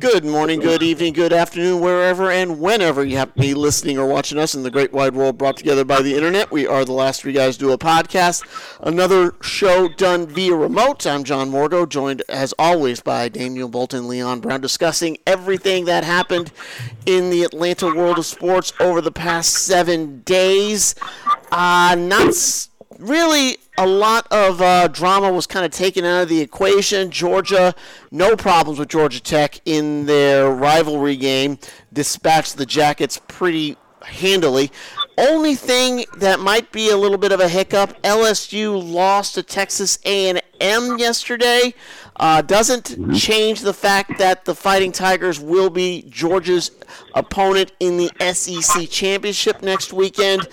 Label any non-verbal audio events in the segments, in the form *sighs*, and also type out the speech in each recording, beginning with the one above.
Good morning, good evening, good afternoon, wherever and whenever you happen to be listening or watching us in the great wide world brought together by the internet. We are the last three guys do a podcast, another show done via remote. I'm John Morgo, joined as always by Daniel Bolton, Leon Brown, discussing everything that happened in the Atlanta world of sports over the past seven days. Uh, not really a lot of uh, drama was kind of taken out of the equation. Georgia, no problems with Georgia Tech in their rivalry game, dispatched the Jackets pretty handily. Only thing that might be a little bit of a hiccup: LSU lost to Texas A&M yesterday. Uh, doesn't mm-hmm. change the fact that the Fighting Tigers will be Georgia's opponent in the SEC championship next weekend,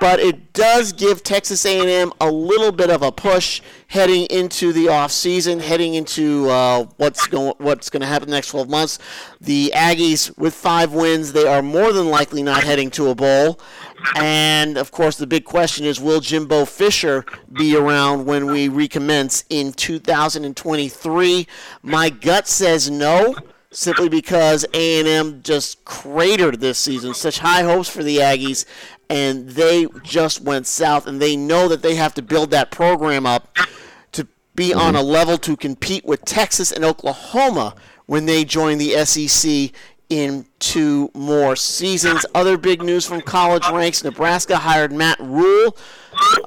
but it does give Texas A&M a little bit of a push heading into the off season, heading into uh, what's going what's going to happen the next 12 months. The Aggies with five wins, they are more than likely not heading to a bowl. And of course, the big question is will Jimbo Fisher be around when we recommence in 2023? My gut says no, simply because A&M just cratered this season. Such high hopes for the Aggies, and they just went south, and they know that they have to build that program up to be on mm-hmm. a level to compete with Texas and Oklahoma when they join the SEC in two more seasons. Other big news from college ranks Nebraska hired Matt Rhule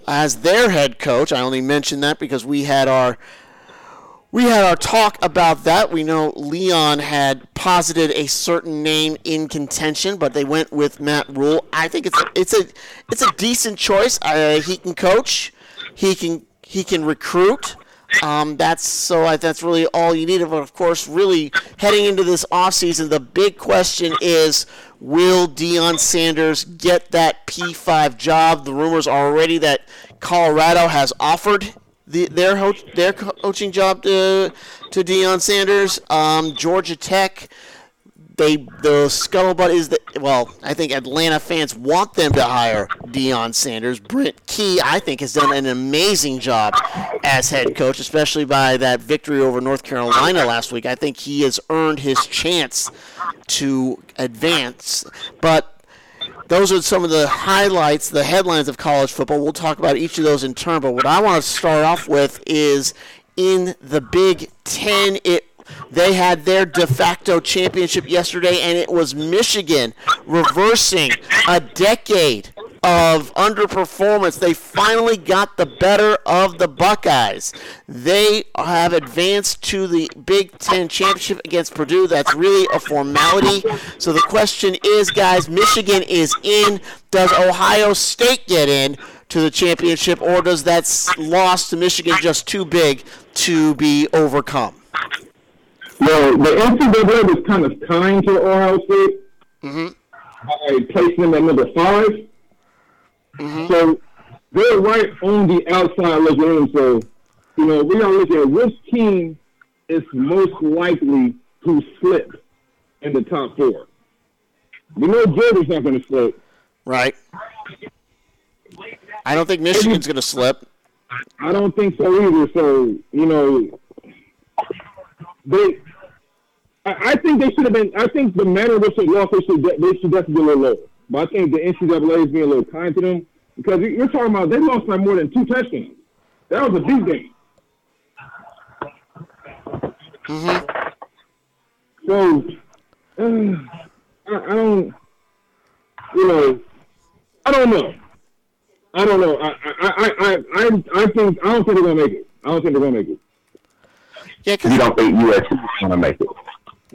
as their head coach. I only mention that because we had our. We had our talk about that. We know Leon had posited a certain name in contention, but they went with Matt Rhule. I think it's a, it's a it's a decent choice. Uh, he can coach, he can he can recruit. Um, that's so I, that's really all you need. But of course, really heading into this offseason, the big question is will Deion Sanders get that P5 job? The rumors are already that Colorado has offered the, their ho- their coaching job to to Deion Sanders. Um, Georgia Tech they the scuttlebutt is that well, I think Atlanta fans want them to hire Deion Sanders. Brent Key, I think, has done an amazing job as head coach, especially by that victory over North Carolina last week. I think he has earned his chance to advance. But those are some of the highlights, the headlines of college football. We'll talk about each of those in turn. But what I want to start off with is in the Big Ten, it they had their de facto championship yesterday, and it was Michigan reversing a decade of underperformance. They finally got the better of the Buckeyes. They have advanced to the Big Ten championship against Purdue. That's really a formality. So the question is, guys, Michigan is in. Does Ohio State get in? to the championship, or does that loss to Michigan just too big to be overcome? Well, the NCAA was kind of kind to Ohio State mm-hmm. by placing them at number 5 mm-hmm. So they're right on the outside looking in. So, you know, we are looking at which team is most likely to slip in the top four. We know Georgia's not going to slip. Right. I don't think Michigan's going to slip. I don't think so either. So, you know, they I, think they should have been. I think the manner in which they lost, they should they should definitely be a little lower. But I think the NCAA is being a little kind to them because you're talking about they lost by more than two touchdowns. That was a big game. Mm-hmm. So uh, I, I don't, you know, I don't know. I don't know. I I I I I, I think I don't think they're gonna make it. I don't think they're gonna make it. Yeah, you don't think USC is gonna make it.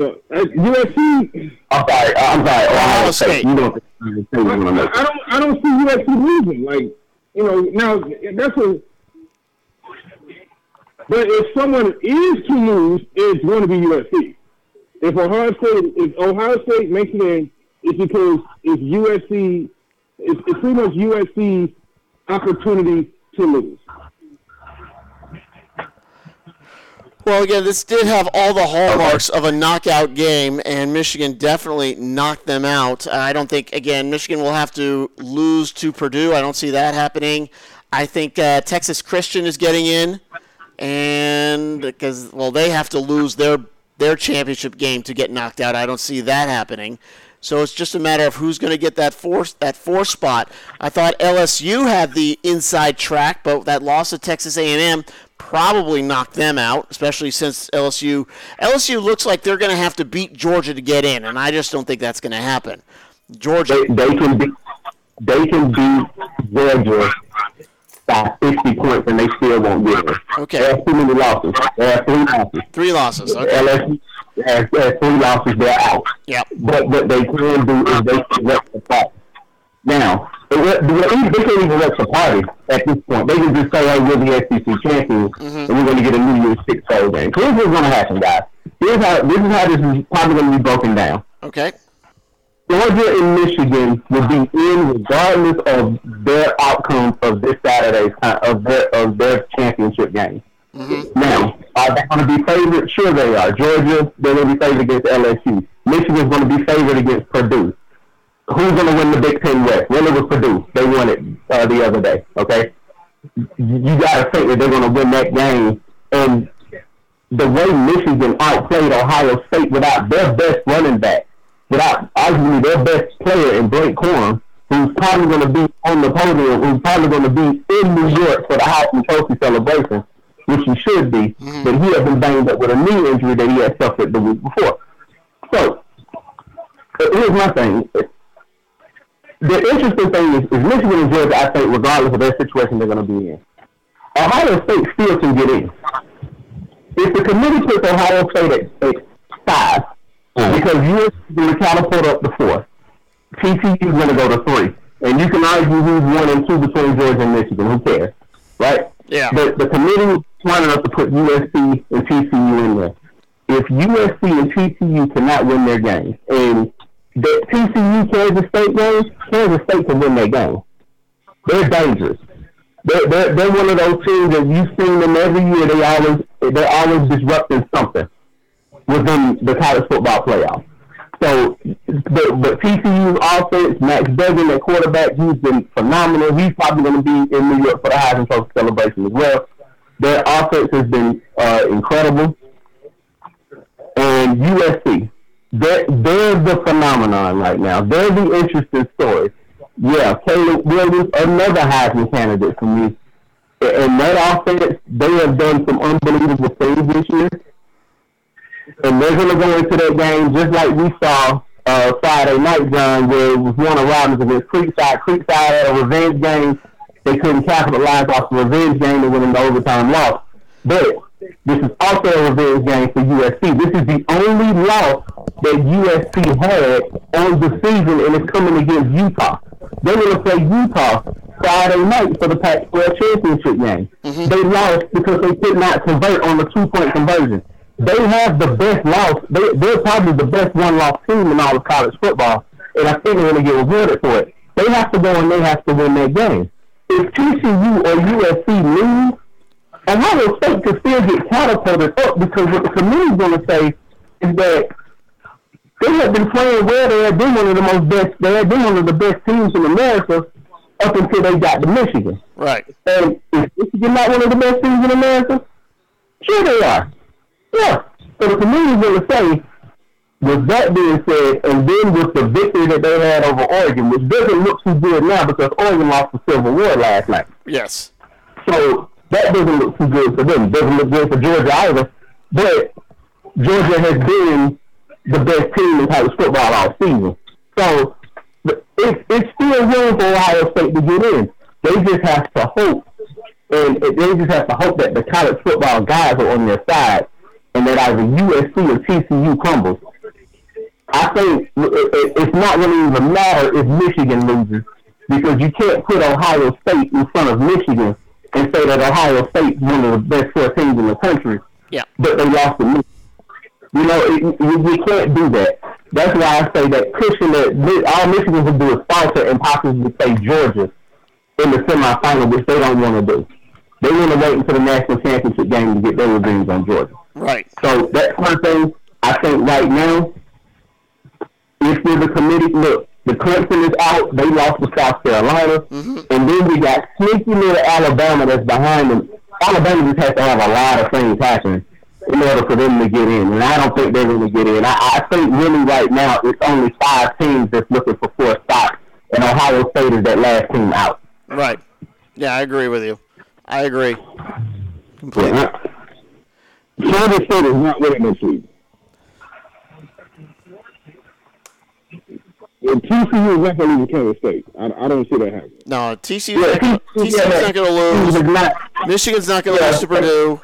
So, uh, USC. I'm sorry. I'm sorry. Ohio State. You don't. I, I don't. I don't see USC losing. Like you know. Now that's a. But if someone is to lose, it's going to be USC. If Ohio State, if Ohio State makes it in, it's because it's USC. It's, it's pretty much USC's opportunity to lose. Well, again, this did have all the hallmarks of a knockout game, and Michigan definitely knocked them out. I don't think, again, Michigan will have to lose to Purdue. I don't see that happening. I think uh, Texas Christian is getting in, and because well, they have to lose their their championship game to get knocked out. I don't see that happening. So it's just a matter of who's going to get that four that four spot. I thought LSU had the inside track, but that loss of Texas A&M probably knock them out, especially since LSU LSU looks like they're going to have to beat Georgia to get in, and I just don't think that's going to happen. Georgia, they, they can beat they can beat Georgia by 50 points and they still won't get it. Okay. They have too many losses. They have three losses. Three losses. Okay. LSU has, has three losses. They're out. Yep. But what they can do is they can wreck the party. Now, they can't even wreck the party at this point. They can just say, hey, we're the SEC champions mm-hmm. and we're going to get a New Year's Six bowl game. Here's what's going to happen, guys. Here's how, this is how this is probably going to be broken down. Okay. Georgia and Michigan will be in regardless of their outcome of this Saturday's of their of their championship game. Mm-hmm. Now, are they going to be favored? Sure, they are. Georgia, they're going to be favored against LSU. Michigan's going to be favored against Purdue. Who's going to win the Big Ten West? Well, it was Purdue. They won it uh, the other day. Okay, you got to think that they're going to win that game. And the way Michigan outplayed Ohio State without their best running back without arguably their best player in Blake Corum, who's probably going to be on the podium, who's probably going to be in New York for the Heisman Trophy celebration, which he should be, mm-hmm. but he has been banged up with a knee injury that he had suffered the week before. So, here's my thing. The interesting thing is, is Michigan and Georgia, I think, regardless of their situation they're going to be in, Ohio State still can get in. If the committee puts Ohio State at, at five, mm. because you are going to catapult up to four. TCU is going to go to three. And you can argue who's one and two between Georgia and Michigan. Who cares? Right? Yeah. But the committee is smart enough to put USC and TCU in there. If USC and TCU cannot win their games, and the TCU Kansas State game, Kansas State can win their game. They're dangerous. They're, they're, they're one of those teams that you've seen them every year. They always they're always disrupting something within the college football playoff. So, but, but TCU's offense, Max Duggan at quarterback, he's been phenomenal. He's probably going to be in New York for the Heisman Trophy celebration as well. Their offense has been uh, incredible. And USC, they're, they're the phenomenon right now. They're the interesting story. Yeah, Caleb Williams, another Heisman candidate for me. And that offense, they have done some unbelievable things this year and they're going to go into that game just like we saw uh, Friday night, John, where it was Warner Robins against Creekside. Creekside had a revenge game. They couldn't capitalize off the revenge game and went into overtime loss. But this is also a revenge game for USC. This is the only loss that USC had on the season, and it's coming against Utah. They're going to play Utah Friday night for the Pac-12 championship game. Mm-hmm. They lost because they could not convert on the two-point conversion they have the best loss. They, they're probably the best one-loss team in all of college football, and I think they're going to get rewarded for it. They have to go and they have to win that game. If TCU or USC lose, Ohio State could still get catapulted up because what the committee is going to say is that they have been playing well. They have been one of the most best. They have been one of the best teams in America up until they got to Michigan. Right. And is Michigan not one of the best teams in America? Sure, they are. Yeah. So the community is going to say, with that being said, and then with the victory that they had over Oregon, which doesn't look too good now because Oregon lost the Civil War last night. Yes. So that doesn't look too good for them. Doesn't look good for Georgia either. But Georgia has been the best team in college football all season. So it's, it's still room for Ohio State to get in. They just have to hope, and they just have to hope that the college football guys are on their side and that either USC or TCU crumbles. I think it's not to even matter if Michigan loses because you can't put Ohio State in front of Michigan and say that Ohio State's one of the best four teams in the country. Yeah. But they lost to Michigan. You know, it, you, you can't do that. That's why I say that pushing that all Michigan can do is falter and possibly play Georgia in the semifinal, which they don't want to do. They want to wait until the national championship game to get their revenge on Georgia. Right. So that's one thing I think right now, if you're the committee, look, the Clemson is out. They lost to South Carolina. Mm-hmm. And then we got sneaky little Alabama that's behind them. Alabama just has to have a lot of things happen in order for them to get in, and I don't think they're going to get in. I, I think really right now it's only five teams that's looking for four spots, and Ohio State is that last team out. Right. Yeah, I agree with you. I agree completely. Yeah. Kansas State is not winning this week. And TCU is not going to lose to Kansas State. I, I don't see that happening. No, TCU's not gonna- not going to lose. Not- Michigan's not going to Yeah. lose to Purdue,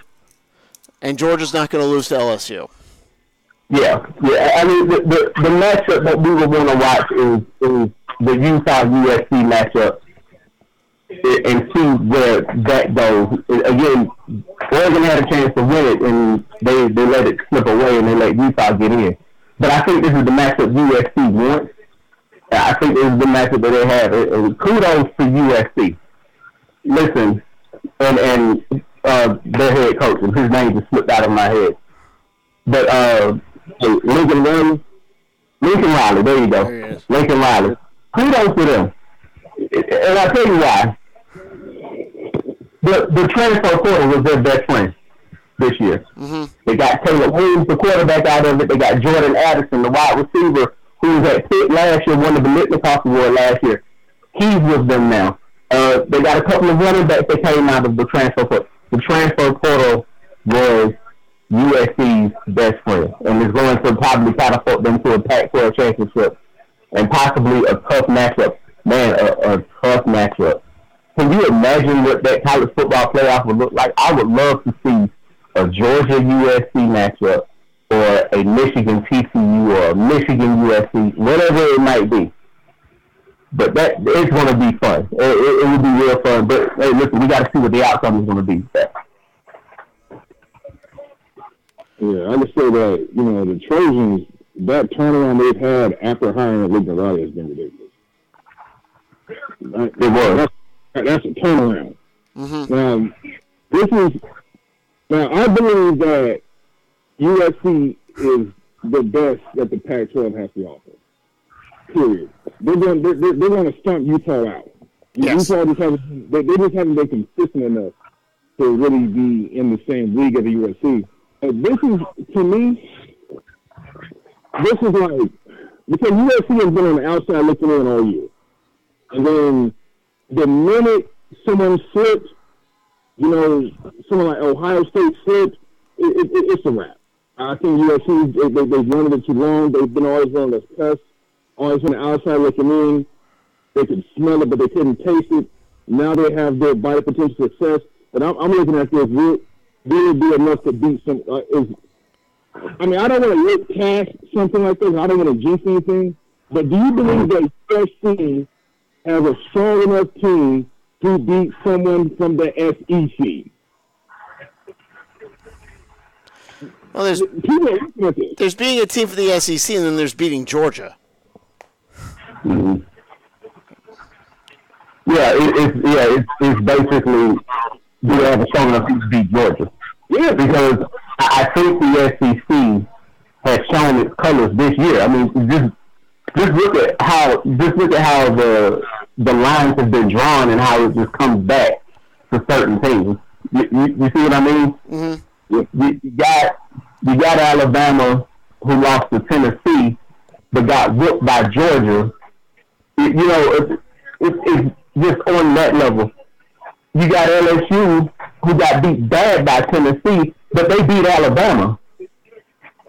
and Georgia's not going to lose to LSU. Yeah, yeah. I mean, the the, the matchup that we were going to watch is is the Utah USC matchup, and see where that goes. Again, Oregon had a chance to win it, and they they let it slip away, and they let Utah get in. But I think this is the matchup USC wants. I think this is the matchup that they have. And- and kudos to USC. Listen, and and uh, their head coach, and his name just slipped out of my head. But uh, Lincoln Riley, Lincoln Riley, there you go, There. Lincoln Riley. Kudos to them, and I'll tell you why. The the transfer portal was their best friend this year. Mm-hmm. They got Taylor Williams, the quarterback, out of it. They got Jordan Addison, the wide receiver, who was at Pitt last year, won the Biletnikoff Award last year. He's with them now. Uh, they got a couple of running backs that came out of the transfer portal. The transfer portal was USC's best friend, and is going to probably catapult them to a Pac-12 championship and possibly a tough matchup. Man, a, a tough matchup. Can you imagine what that college football playoff would look like? I would love to see a Georgia USC matchup or a Michigan TCU or a Michigan USC, whatever it might be. But that it's going to be fun. It, it, it will be real fun. But hey, listen, we got to see what the outcome is going to be. Yeah, I just say that, you know, the Trojans, that turnaround they've had after hiring Lincoln Riley has been ridiculous. That- It was. That's, that's a turnaround. Mm-hmm. Now, this is now I believe that USC is the best that the Pac-12 has to offer. Period. They're going they're, they're, they're going to stump Utah out. Yes. Utah just haven't they, they just haven't been consistent enough to really be in the same league as the USC. And this is to me, this is like because USC has been on the outside looking in all year, and then the minute someone slips, you know, someone like Ohio State slips, it, it, it, it's a wrap. I think USC they, they, they've wanted it too long. They've been always on the cusp, always on the outside looking in. They could smell it, but they couldn't taste it. Now they have their bite potential success. But I'm, I'm looking at this really, really be enough to beat some. Uh, is I mean, I don't want to look past something like this. I don't want to jinx anything. But do you believe that USC has a strong enough team to beat someone from the SEC? Well, there's People are looking at there's being a team for the SEC, and then there's beating Georgia. Mhm. Yeah, it, it's yeah, it's, it's basically do they have a strong enough team to beat Georgia? Yeah, Because I, I think the SEC has shown its colors this year. I mean, just just look at how just look at how the the lines have been drawn and how it just comes back to certain teams. You, you, you see what I mean? Mm-hmm. you you got you got Alabama who lost to Tennessee, but got whooped by Georgia. You, you know, it's, it's, it's just on that level. You got LSU who got beat bad by Tennessee, but they beat Alabama.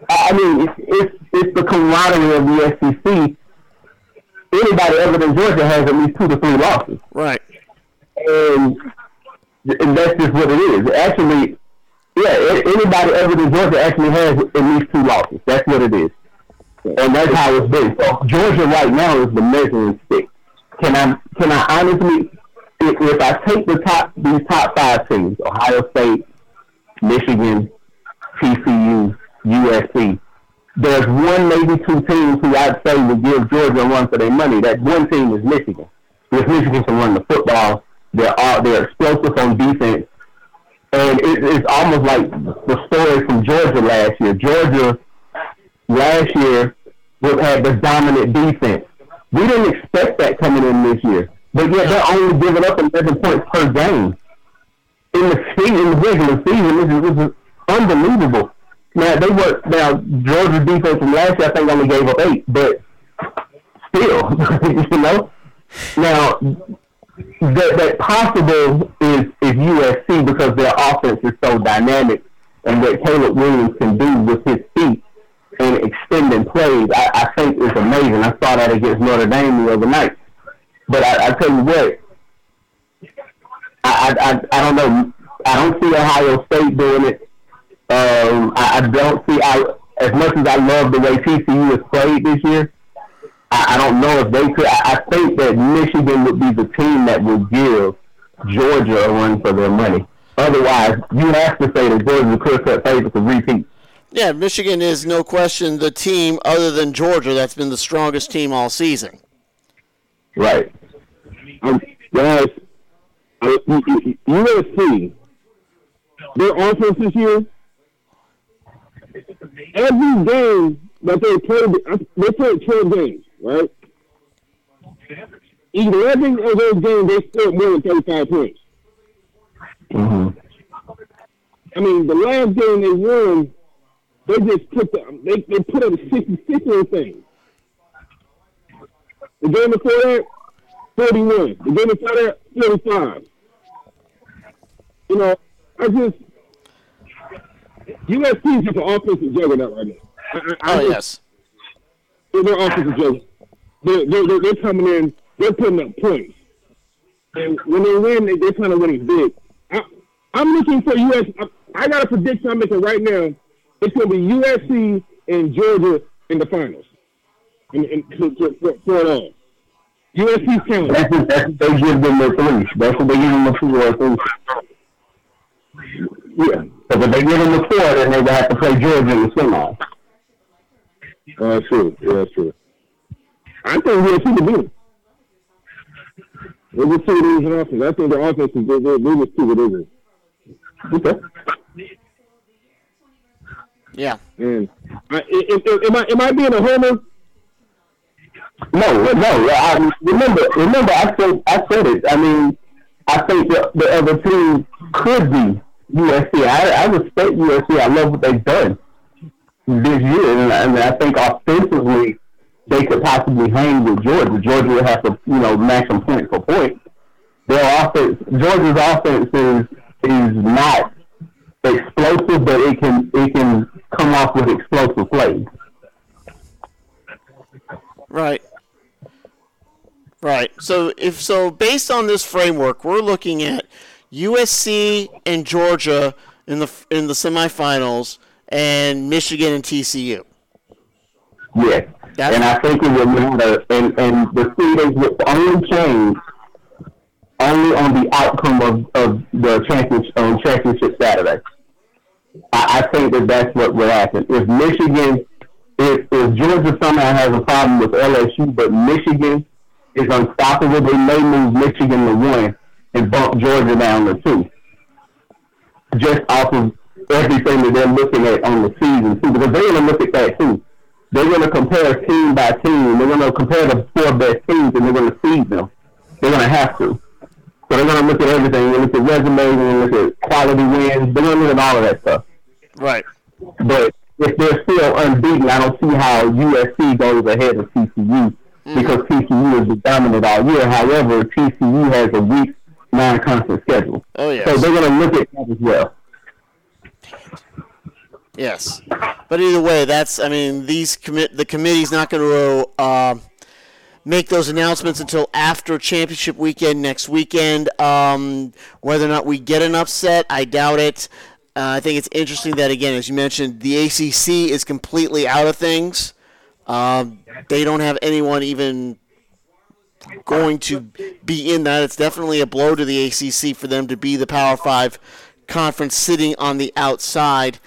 I I mean, it's it's, it's the camaraderie of the SEC. Anybody other than Georgia has at least two to three losses Right. and, and that's just what it is. Actually, yeah, anybody other than Georgia actually has at least two losses. That's what it is, and that's how it's been. So Georgia right now is the measuring stick. Can I can I honestly, if, if I take the top these top five teams, Ohio State, Michigan, TCU, USC. There's one, maybe two teams who I'd say would give Georgia a run for their money. That one team is Michigan. Because Michigan can run the football. They're all, they're explosive on defense. And it, it's almost like the story from Georgia last year. Georgia last year had the dominant defense. We didn't expect that coming in this year. But yet they're only giving up 11 points per game in the season, in the regular season, this is, this is unbelievable. Now they were now Georgia defense from last year I think only gave up eight, but still, *laughs* you know. Now that that possible is is USC because their offense is so dynamic and what Caleb Williams can do with his feet and extending plays, I, I think is amazing. I saw that against Notre Dame the other night. But I, I tell you what, I, I I don't know. I don't see Ohio State doing it. Um, I, I don't see. I as much as I love the way TCU has played this year. I, I don't know if they could. I, I think that Michigan would be the team that would give Georgia a run for their money. Otherwise, you have to say that Georgia could cut favorite to repeat. Yeah, Michigan is no question the team other than Georgia that's been the strongest team all season. Right. Um, guys, uh, USC, their offense this year, every game that they played, they played 12 games, right? 11 of those games, they scored more than 35 points. Mm-hmm. I mean, the last game they won, they just put the, they, they put up a 66 on thing. The game before that, 41. The game before that, 45. You know, I just, USC is just an offensive juggernaut right now. I, I, I Oh, just- yes. They're offensive juggernaut. They're, they're, they're, they're coming in, they're putting up points. And when they win, they, they're kind of winning big. I, I'm looking for US. I, I got a prediction I'm making right now. It's going to be USC and Georgia in the finals. And, and to, to, for, for it all. USC's counting. That's just, that's what they give them the three. That's what they give them the two or. Yeah. Because if they give them the four, then they would have to play Georgia in the semi. Oh, that's true. Yeah, that's true. I think USC can beat them. We'll just see what it is in offense. I think the offense is, they, they just see what it is. Okay. Yeah. And I, am, am I am I being a homer? No, no. I, remember, remember, I said, I said it. I mean, I think the, the other team could be USC. I, I respect USC. I love what they've done this year, and, and I think offensively they could possibly hang with Georgia. Georgia would have to, you know, match them point for point. Their offense, Georgia's offense is is not explosive, but it can it can come off with explosive plays. Right. Right. So if so based on this framework, we're looking at USC and Georgia in the in the semifinals and Michigan and TCU. Yes. That's- and I think it would matter, and, and the seedings would only change only on the outcome of, of the championship on championship Saturday. I, I think that that's what would happen. If Michigan, if, if Georgia somehow has a problem with LSU, but Michigan is unstoppable, they may move Michigan to one and bump Georgia down to two. Just off of everything that they're looking at on the season too, because they're going to look at that too they're going to compare team by team. They're going to compare the four best teams, and they're going to seed them. They're going to have to. So they're going to look at everything. They're going to look at resumes. They're to look at quality wins. They're to look at all of that stuff. Right. But if they're still unbeaten, I don't see how USC goes ahead of TCU mm-hmm. because TCU is dominant all year. However, TCU has a weak non-conference schedule. Oh yes. So they're going to look at that as well. Yes, but either way, that's I mean these commit the committee's not going to uh, make those announcements until after championship weekend next weekend. Um, whether or not we get an upset, I doubt it. Uh, I think it's interesting that again, as you mentioned, the ACC is completely out of things. Um, they don't have anyone even going to be in that. It's definitely a blow to the ACC for them to be the Power Five conference sitting on the outside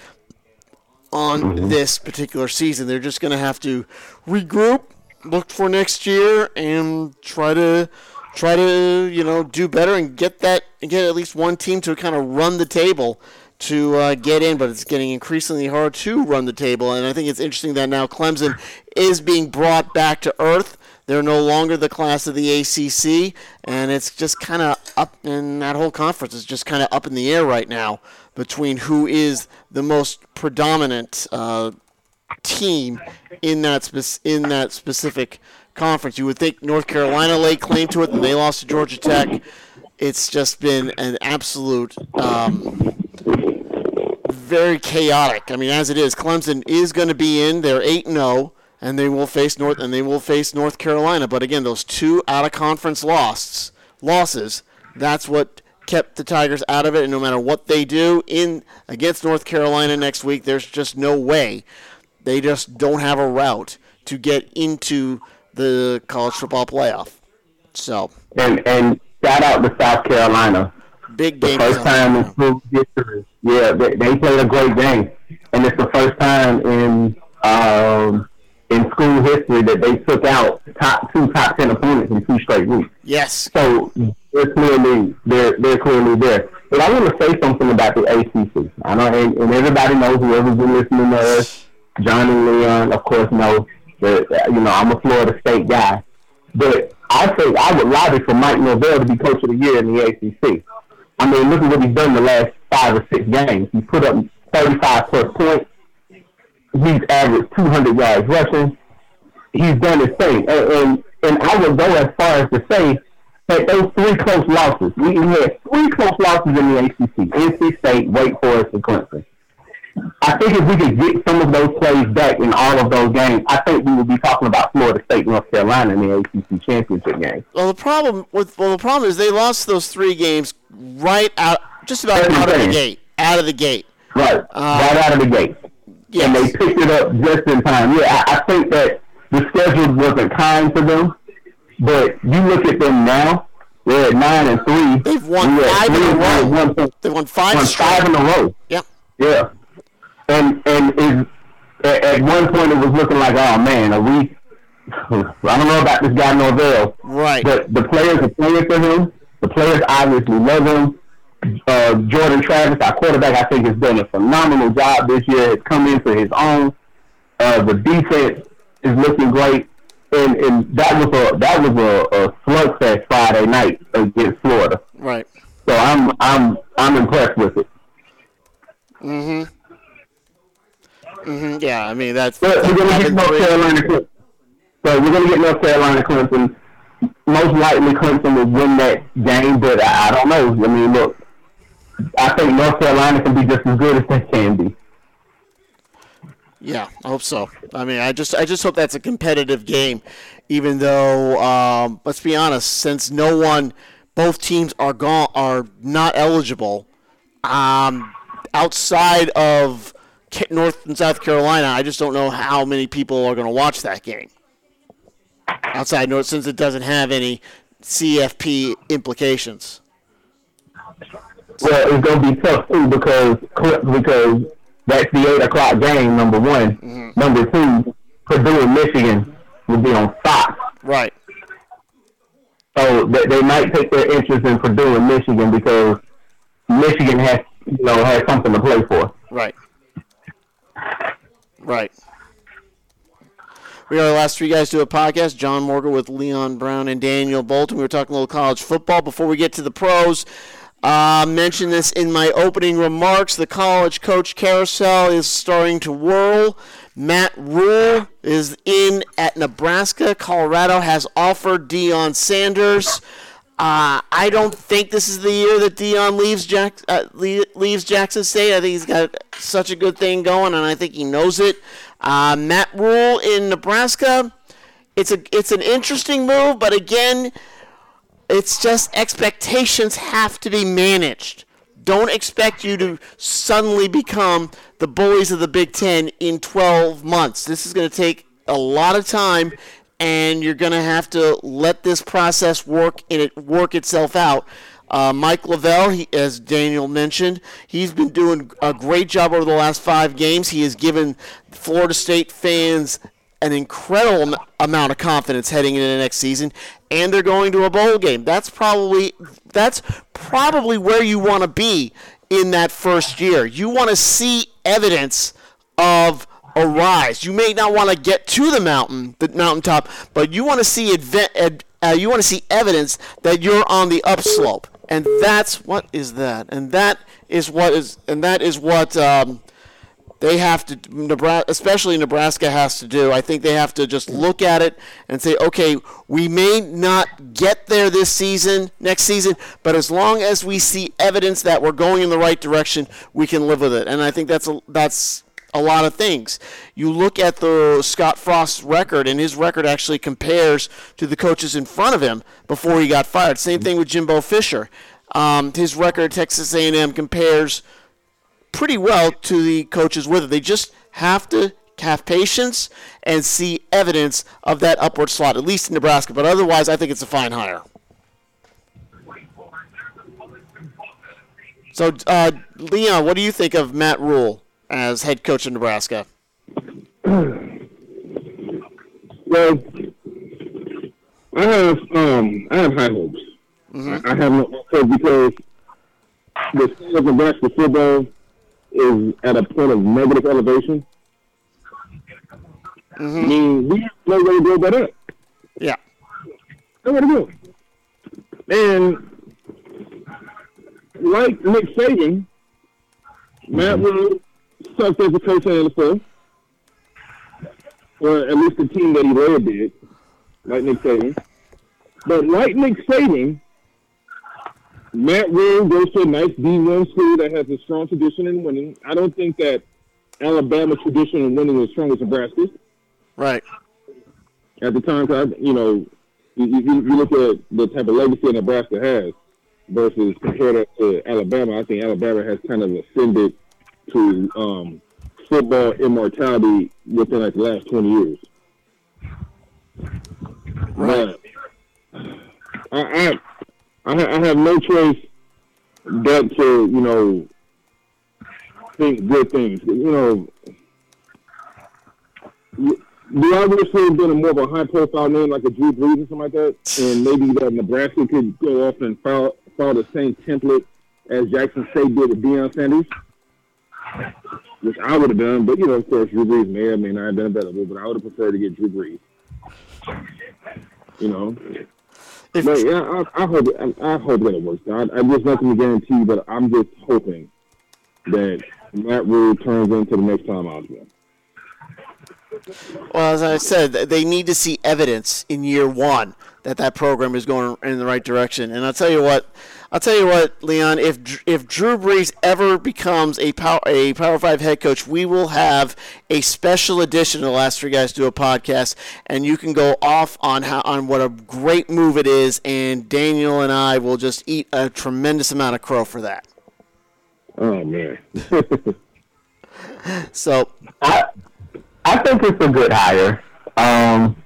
on this particular season. They're just going to have to regroup, look for next year, and try to try to you know do better and get that get at least one team to kind of run the table to uh, get in. But it's getting increasingly hard to run the table, and I think it's interesting that now Clemson is being brought back to earth. They're no longer the class of the ACC, and it's just kind of up, in that whole conference is just kind of up in the air right now. between who is the most predominant uh, team in that spe- in that specific conference. You would think North Carolina laid claim to it, and they lost to Georgia Tech. It's just been an absolute. Um, very chaotic. I mean, as it is, Clemson is going to be in. They're eight zero, and they will face North and they will face North Carolina. But again, those two out of conference losses, losses, that's what kept the Tigers out of it. And no matter what they do in against North Carolina next week, there's just no way. They just don't have a route to get into the college football playoff. So and and shout out to South Carolina. Big game. the first time in school history. Yeah, they, they played a great game, and it's the first time in um, in school history that they took out top two top ten opponents in two straight weeks. Yes. So they're clearly they're they're clearly there. But I want to say something about the ACC. I know, and, and everybody knows whoever's been listening to us, John and Leon, of course, know that you know I'm a Florida State guy, but I say I would lobby for Mike Norvell to be coach of the year in the ACC. I mean, look at what he's done the last five or six games. He put up 35 plus points. He's averaged 200 yards rushing. He's done his thing. And, and, and I would go as far as to say that those three close losses, we, had three close losses in the ACC, NC State, Wake Forest, and Clemson. I think if we could get some of those plays back in all of those games, I think we would be talking about Florida State, North Carolina in the ACC championship game. Well, the problem with well, the problem is they lost those three games right out, just about That's out of the gate, out of the gate. Right, uh, right out of the gate. Yes. and they picked it up just in time. Yeah, I, I think that the schedule wasn't kind to them, but you look at them now; they're at nine and three. They've won We're five in a row. one They won five won five in a row. Yep. Yeah, and and is at, at one point it was looking like, oh man, are we? *sighs* I don't know about this guy Norvell, Right. but the players are playing for him. The players obviously love him. Uh, Jordan Travis, our quarterback, I think has done a phenomenal job this year. Has come into his own. Uh, the defense is looking great, and and that was a that was a, a slugfest Friday night against Florida. Right. So I'm I'm I'm impressed with it. hmm Mhm. Yeah. I mean that's. But we're gonna get North great. Carolina. Clemson. So we're gonna get North Carolina Clemson. Most likely Clemson will win that game, but I, I don't know. I mean, look, I think North Carolina can be just as good as they can be. Yeah, I hope so. I mean, I just I just hope that's a competitive game, even though um, let's be honest, since no one, both teams are gone are not eligible. Um, outside of North and South Carolina, I just don't know how many people are going to watch that game. Outside North, since it doesn't have any CFP implications. Well, it's gonna be tough too because because that's the eight o'clock game. Number one, mm-hmm. number two, Purdue and Michigan will be on Fox. Right. So they, they might take their interest in Purdue and Michigan because Michigan has you know has something to play for. Right. Right. We are the last three guys to do a podcast. John Morgo with Leon Brown and Daniel Bolton. We were talking a little college football. Before we get to the pros, uh, mentioned this in my opening remarks. The college coach carousel is starting to whirl. Matt Rhule is in at Nebraska. Colorado has offered Deion Sanders. Uh, I don't think this is the year that Deion leaves Jack uh, leaves Jackson State. I think he's got such a good thing going, and I think he knows it. Uh, Matt Rhule in Nebraska. It's a it's an interesting move, but again, it's just expectations have to be managed. Don't expect you to suddenly become the bullies of the Big Ten in 12 months. This is going to take a lot of time, and you're going to have to let this process work and it work itself out. Uh, Mike Norvell, he, as Daniel mentioned, he's been doing a great job over the last five games. He has given Florida State fans an incredible amount of confidence heading into the next season, and they're going to a bowl game. That's probably that's probably where you want to be in that first year. You want to see evidence of a rise. You may not want to get to the mountain, the mountaintop, but you want to see uh, you want to see evidence that you're on the upslope. and that's what is that, and that is what is, and that is what um, they have to, Nebraska, especially Nebraska has to do. I think they have to just look at it and say, okay, we may not get there this season, next season, but as long as we see evidence that we're going in the right direction, we can live with it. And I think that's a, that's a lot of things. You look at the Scott Frost record, and his record actually compares to the coaches in front of him before he got fired. Same thing with Jimbo Fisher. Um, his record Texas A&M compares pretty well to the coaches with it. They just have to have patience and see evidence of that upward slot, at least in Nebraska. But otherwise, I think it's a fine hire. So, uh, Leon, what do you think of Matt Rhule as head coach of Nebraska? Well, I have um, I have high hopes. Mm-hmm. I, I, have no hope because the state of Nebraska football is at a point of negative elevation. Mm-hmm. I mean, we have no way to build that up. Yeah. No way to go. And like Nick Saban, Matt mm-hmm. Rhule sucked as a coach in the NFL. Or at least the team that he led did, like Nick Saban. But like Nick Saban, Matt Rhule goes to a nice D1 school that has a strong tradition in winning. I don't think that Alabama tradition in winning is as strong as Nebraska. Right. At the time, you know, you, you, you look at the type of legacy Nebraska has versus compared to Alabama, I think Alabama has kind of ascended to um, football immortality within like the last twenty years. Right. But I, I, I have no choice but to you know think good things. You know, do I wish there had been a more of a high profile name like a Drew Brees or something like that, and maybe that Nebraska could go off and follow, follow the same template as Jackson State did with Deion Sanders? which I would have done. But you know, of course, Drew Brees may or may not have been available, but I would have preferred to get Drew Brees. You know. If, but yeah, I, I hope I, I, hope that it works out. I, there's nothing to guarantee, but I'm just hoping that Matt Rhule turns into the next Tom Osborne. Well, as I said, they need to see evidence in year one that that program is going in the right direction. And I'll tell you what, I'll tell you what, Leon. If if Drew Brees ever becomes a power a Power Five head coach, we will have a special edition of the Last Three Guys Do a podcast, and you can go off on how on what a great move it is. And Daniel and I will just eat a tremendous amount of crow for that. Oh man. *laughs* so I I think it's a good hire. Um,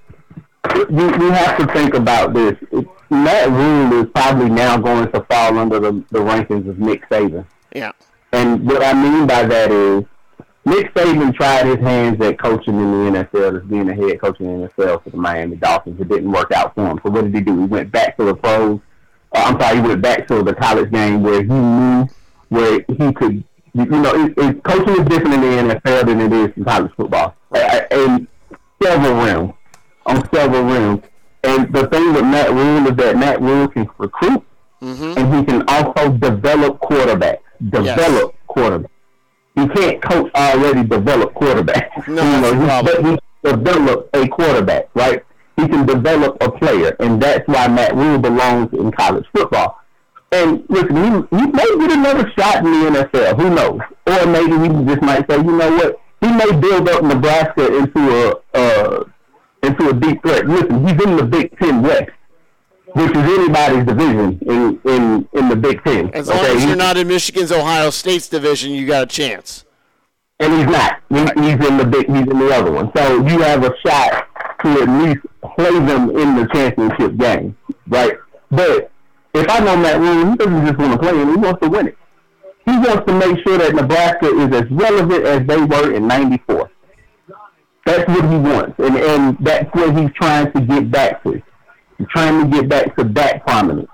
you, you have to think about this. Matt Rhule is probably now going to fall under the, the rankings of Nick Saban. Yeah. And what I mean by that is Nick Saban tried his hands at coaching in the NFL, as being a head coach in the NFL for the Miami Dolphins. It didn't work out for him. So what did he do? He went back to the pros. Uh, I'm sorry, he went back to the college game where he knew where he could. You know, it, it, coaching is different in the NFL than it is in college football, right. in several realms on several rims. And the thing with Matt Rhule is that Matt Rhule can recruit, mm-hmm. and he can also develop quarterbacks. Develop yes. quarterbacks. He can't coach already developed quarterbacks. *laughs* No, you know, he, but he develop a quarterback, right? He can develop a player, and that's why Matt Rhule belongs in college football. And listen, he, he may get another shot in the NFL. Who knows? Or maybe he just might say, you know what? He may build up Nebraska into a, a into a deep threat. Listen, he's in the Big Ten West, which is anybody's division in in, in the Big Ten. As long as you're not in Michigan's Ohio State's division, you got a chance. And he's not. He's in the big. He's in the other one. So you have a shot to at least play them in the championship game, right? But if I know Matt Rhule, he doesn't just want to play him; he wants to win it. He wants to make sure that Nebraska is as relevant as they were in '94. That's what he wants, and and that's what he's trying to get back to. He's trying to get back to that prominence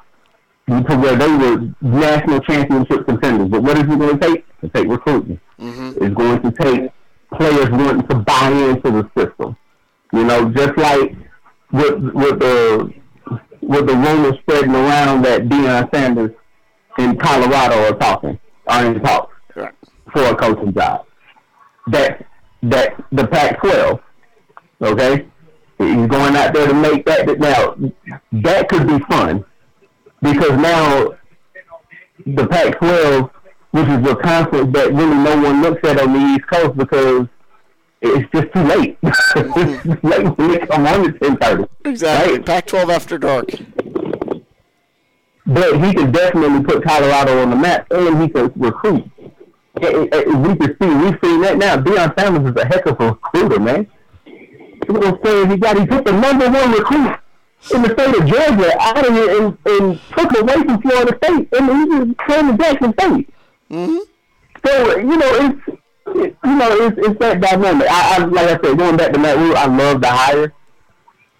to where they were national championship contenders. But what is it going to take? To take recruiting. Mm-hmm. It's going to take players wanting to buy into the system. You know, just like with with the with the rumors spreading around that Deion Sanders in Colorado are talking, are in talks Right. for a coaching job. That that the Pac-12, okay, he's going out there to make that. Now that could be fun because now the Pac-12, which is a conference that really no one looks at on the East Coast because it's just too late. *laughs* it's too late when they come on at ten thirty. Exactly. Right. Pac-12 after dark. But he can definitely put Colorado on the map, and he can recruit. We can see, we've seen that now. Deion Sanders is a heck of a recruiter, man. What I'm saying. He got, he took the number one recruit in the state of Georgia out of here and, and took away from Florida State, and he was playing the Jackson State. Mm-hmm. So you know, it's it, you know, it's it's that dynamic. I, I like I said, going back to Matt Rhule, I love the hire.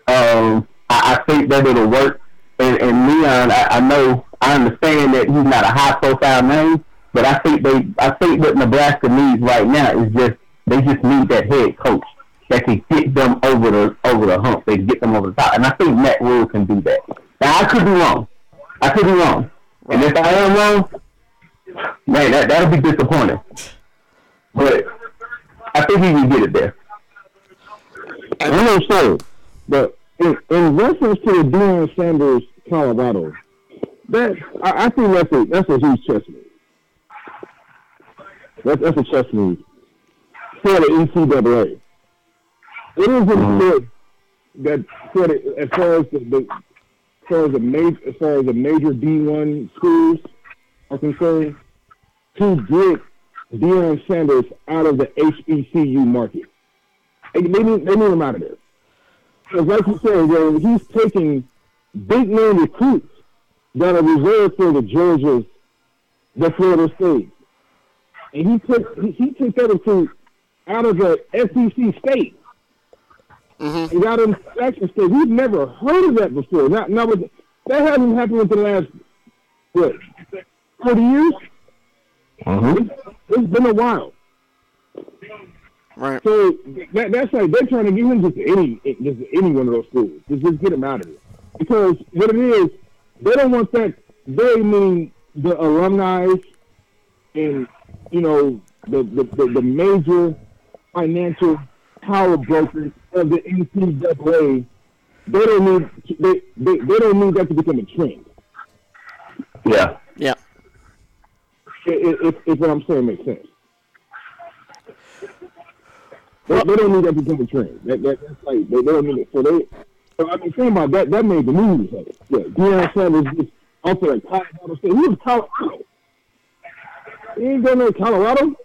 Um, I, I think that it'll work. And, and Leon, I, I know, I understand that he's not a high profile name, but I think they, I think what Nebraska needs right now is just they just need that head coach that can get them over the over the hump. They can get them over the top, and I think Matt Rhule can do that. Now I could be wrong. I could be wrong, and if I am wrong, man, that that'll be disappointing. But I think he can get it there. I don't know but in, in reference to the Deion Sanders Colorado, that I, I think that's a that's a huge move. That's that's a chess move for the NCAA. It is important mm-hmm. that for the, as far as the, the as far as the major as far as the major D one schools are concerned, to get Deion Sanders out of the HBCU market. They, they, need, they need him out of there. Because like you said, yo, he's taking big name recruits that are reserved for the Georgias, the Florida State. And he took he, took that recruit out of the SEC state. Mm-hmm. And got Jackson State. We've never heard of that before. Not, that hasn't happened within the last, what, 40 years? Mm-hmm. It's been a while. Right. So that, that's like they're trying to get him just any just any one of those schools. Just, just get him out of there. Because what it is, they don't want that. They mean the alumni and you know the the, the, the major financial power brokers of the NCAA. They don't need they, they, they don't need that to become a trend. Yeah. Yeah. If, if, if what I'm saying makes sense. They, they don't need that to become a trend. That, that, that's like they, they don't need it. So they, so I mean, think about that. That made the news. Like, yeah, Deion Sanders just off to like Colorado State. He was Colorado. He ain't going to Colorado.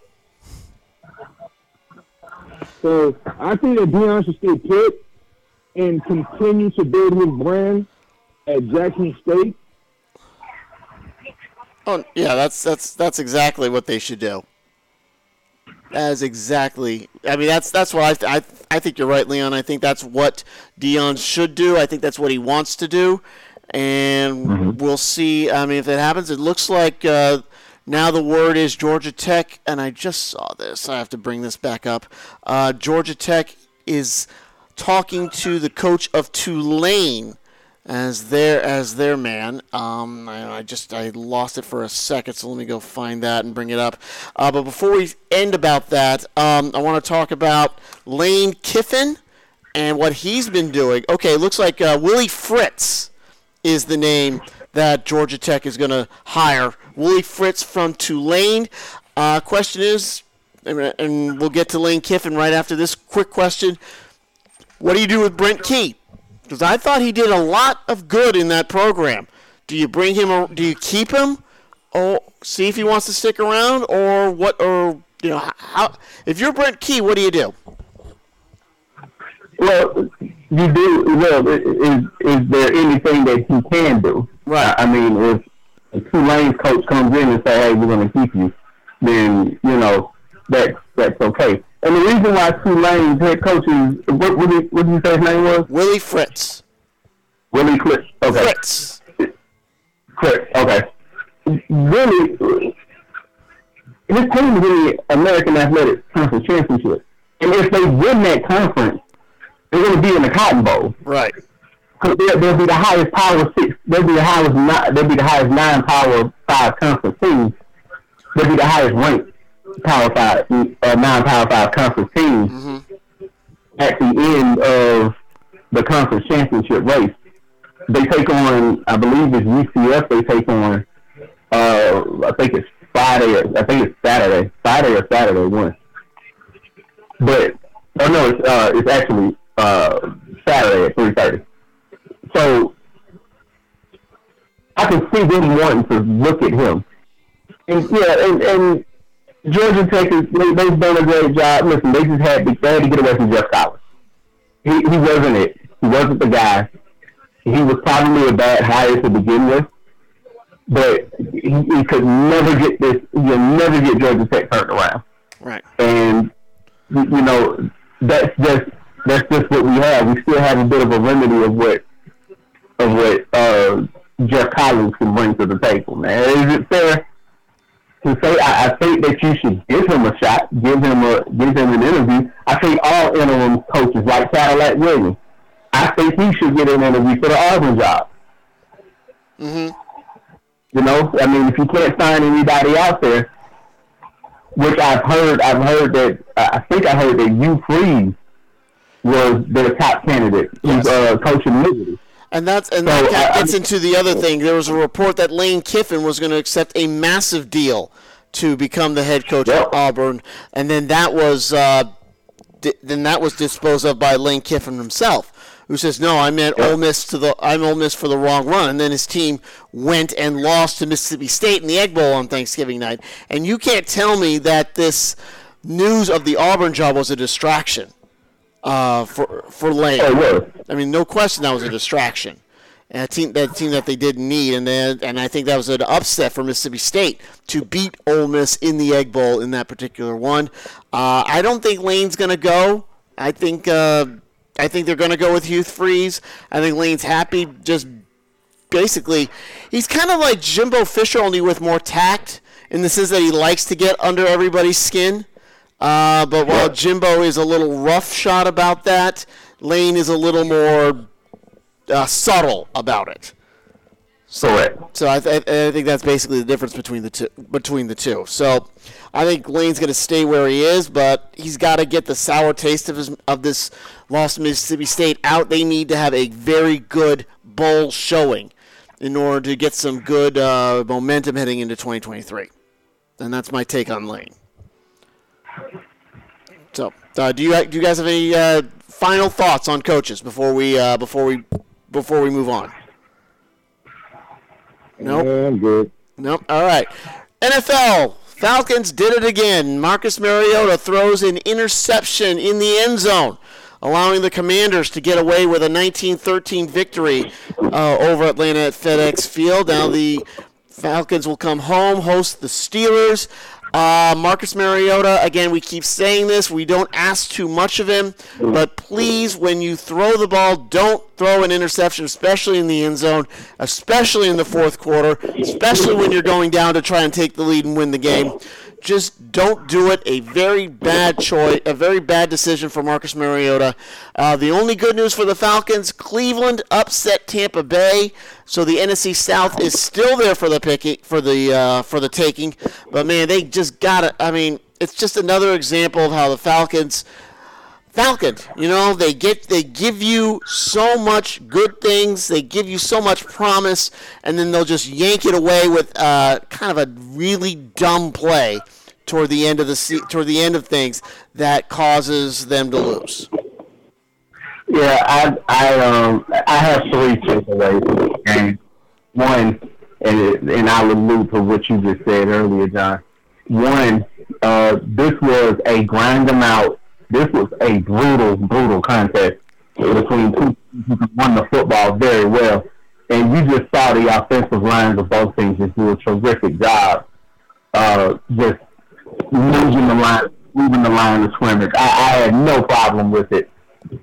So I think that Deion should stay put and continue to build his brand at Jackson State. Oh, yeah. That's that's that's exactly what they should do. That is exactly. I mean, that's that's what I th- I th- I think you're right, Leon. I think that's what Deion should do. I think that's what he wants to do, and we'll see. I mean, if that happens, it looks like uh, now the word is Georgia Tech, and I just saw this. I have to bring this back up. Uh, Georgia Tech is talking to the coach of Tulane as their as their man. Um, I, I just I lost it for a second, so let me go find that and bring it up. Uh, but before we end about that, um, I want to talk about Lane Kiffin and what he's been doing. Okay, looks like uh, Willie Fritz is the name that Georgia Tech is going to hire. Willie Fritz from Tulane. Uh, question is, and we'll get to Lane Kiffin right after this quick question. What do you do with Brent Key? Because I thought he did a lot of good in that program. Do you bring him? Or do you keep him? Or see if he wants to stick around, or what? Or you know, how? If you're Brent Key, what do you do? Well, you do. Well, is is there anything that he can do? Right. I mean, if a Tulane's coach comes in and say, "Hey, we're going to keep you," then you know that's that's okay. And the reason why Tulane's head coach is what what did, what did you say his name was? Willie Fritz. Willie Cliff. Okay. Fritz. Cliff. Okay. Really, his team is in the American Athletic Conference Championship, and if they win that conference, they're going to be in the Cotton Bowl. Right. Cause they'll, they'll be the highest power six. They'll be the highest. Not, they'll be the highest nine power five conference teams. They'll be the highest ranked power five, uh, nine power five conference teams Mm-hmm. at the end of the conference championship race. They take on, I believe it's UCF. They take on. Uh, I think it's Friday. Or, I think it's Saturday. Friday or Saturday one. But oh no, it's uh, it's actually uh, Saturday at three thirty. So I can see them wanting to look at him. And yeah, and, and Georgia Tech is they, they've done a great job. Listen, they just had to, they had to get away from Geoff Collins. He he wasn't it. He wasn't the guy. He was probably a bad hire to begin with, but he, he could never get this. You'll never get Georgia Tech turned around Right. and you you know that's just that's just what we have. We still have a bit of a remedy of what of what uh, Geoff Collins can bring to the table. Man, is it fair to say? I, I think that you should give him a shot, give him a give him an interview. I think all interim coaches, like Cadillac Williams, I think he should get an interview for the Auburn job. Mm-hmm. You know, I mean, if you can't find anybody out there, which I've heard, I've heard that I think I heard that Hugh Freeze was their top candidate, who's Yes. uh, coaching Liberty. And that's and So, that gets into the other thing. There was a report that Lane Kiffin was going to accept a massive deal to become the head coach Yep. at Auburn, and then that was uh, di- then that was disposed of by Lane Kiffin himself, who says, "No, I meant Yep. Ole Miss to the I'm Ole Miss for the wrong run." And then his team went and lost to Mississippi State in the Egg Bowl on Thanksgiving night. And you can't tell me that this news of the Auburn job was a distraction uh, for for Lane. Oh. I mean, no question that was a distraction. And a team that team that they didn't need, and then and I think that was an upset for Mississippi State to beat Ole Miss in the Egg Bowl in that particular one. Uh, I don't think Lane's going to go. I think uh, I think they're going to go with Hugh Freeze. I think Lane's happy. Just basically, he's kind of like Jimbo Fisher, only with more tact, in the sense that he likes to get under everybody's skin. Uh, but while Jimbo is a little rough shot about that, Lane is a little more uh, subtle about it. Correct. So I, th- I think that's basically the difference between the two. Between the two. So I think Lane's going to stay where he is, but he's got to get the sour taste of his of this loss to Mississippi State out. They need to have a very good bowl showing in order to get some good uh, momentum heading into 2023. And that's my take on Lane. So, uh, do you do you guys have any uh, final thoughts on coaches before we uh, before we before we move on? Nope. Yeah, I'm good. Nope. All right. NFL Falcons did it again. Marcus Mariota throws an interception in the end zone, allowing the Commanders to get away with a 19-13 victory uh, over Atlanta at FedEx Field. Now the Falcons will come home, host the Steelers. Uh, Marcus Mariota, again, we keep saying this. We don't ask too much of him, but please, when you throw the ball, don't throw an interception, especially in the end zone, especially in the fourth quarter, especially when you're going down to try and take the lead and win the game. Just don't do it. A very bad choice, a very bad decision for Marcus Mariota. Uh, the only good news for the Falcons: Cleveland upset Tampa Bay, so the NFC South is still there for the picking, for the uh, for the taking. But man, they just got it. I mean, it's just another example of how the Falcons. Falcons, you know, they get they give you so much good things, they give you so much promise, and then they'll just yank it away with uh, kind of a really dumb play toward the end of the se- toward the end of things that causes them to lose. Yeah, I I um I have three takeaways this. One, and and I'll allude to what you just said earlier, John. One, uh, this was a grind them out. This was a brutal, brutal contest between two who won the football very well, and you just saw the offensive lines of both teams just do a terrific job, uh, just moving the line, moving the line of scrimmage. I, I had no problem with it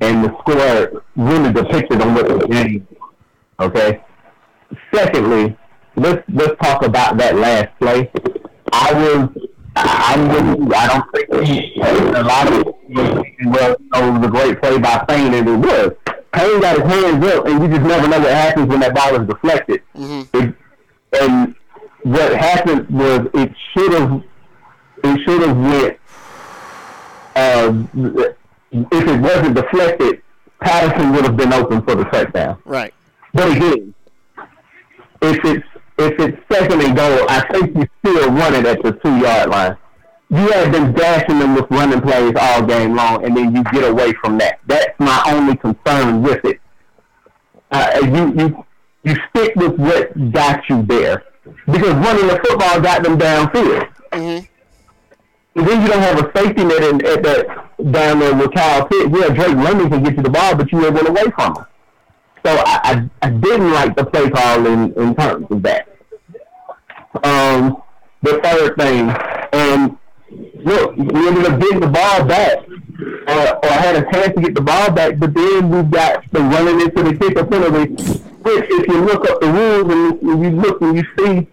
and the score really depicted on what the game. Okay. Secondly, let's let's talk about that last play. I was I'm with you. I don't think he, a lot of well, it was a great play by Fain, and it was. Payne got his hands up, and you just never know what happens when that ball is deflected. Mm-hmm. It, and what happened was it should have it should have went. Uh, if it wasn't deflected, Patterson would have been open for the touchdown. Right. But again, if it's if it's second and goal, I think you still run it at the two yard line. You have been dashing them with running plays all game long, and then you get away from that. That's my only concern with it. Uh, you you you stick with what got you there because running the football got them downfield. Mm-hmm. Then you don't have a safety net in, at that down there with Kyle Pitts. Yeah, Drake London can get you the ball, but you went away from him. So I, I, I didn't like the play call in, in terms of that. Um, the third thing, and look, we ended up getting the ball back, uh, or I had a chance to get the ball back, but then we got the running into the kicker penalty, which if you look up the rules and you look and you see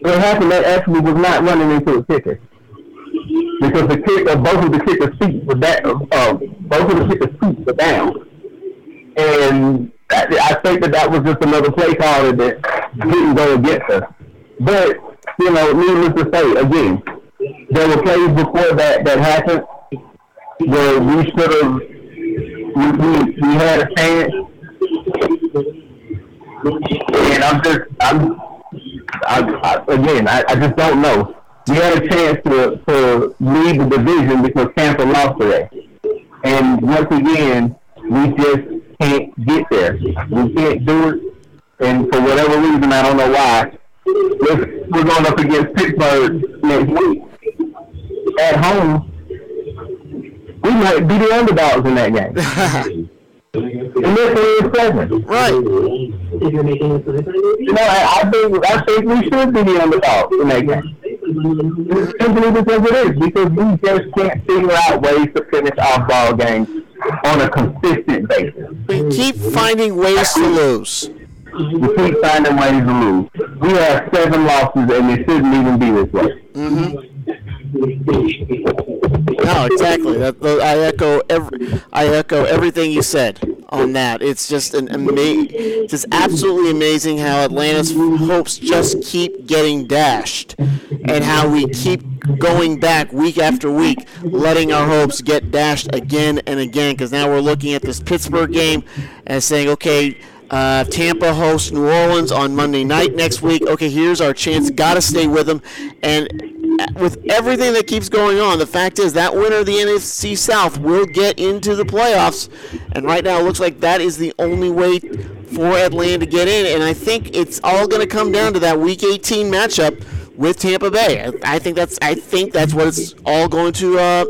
what happened, that actually was not running into a kicker because the kicker, both of the kickers' feet were down. Uh, both of the kickers' feet were down, and I, I think that that was just another play call that didn't go against us. But you know, needless to say, again, there were plays before that that happened where we should have we, we, we had a chance, and I'm just I'm I, I, again I, I just don't know we had a chance to, to lead the division because Tampa lost today. And once again, we just can't get there. We can't do it. And for whatever reason, I don't know why, we're going up against Pittsburgh next week. At home, we might be the underdogs in that game. *laughs* and this is seven. Right. You know, I, I think I think we should be the underdogs in that game. Simply because it is, because we just can't figure out ways to finish our ball games on a consistent basis. We keep finding ways to lose. We keep finding ways to lose. We have seven losses, and it shouldn't even be this way. Mm-hmm. No, exactly. That, I echo every, I echo everything you said on that. It's just an ama- just absolutely amazing how Atlanta's hopes just keep getting dashed, and how we keep going back week after week, letting our hopes get dashed again and again. Because now we're looking at this Pittsburgh game and saying, okay. Uh, Tampa hosts New Orleans on Monday night next week. Okay, here's our chance. Got to stay with them. And with everything that keeps going on, the fact is that winner of the NFC South will get into the playoffs. And right now, it looks like that is the only way for Atlanta to get in. And I think it's all going to come down to that Week 18 matchup with Tampa Bay. I, think that's I think that's what it's all going to uh,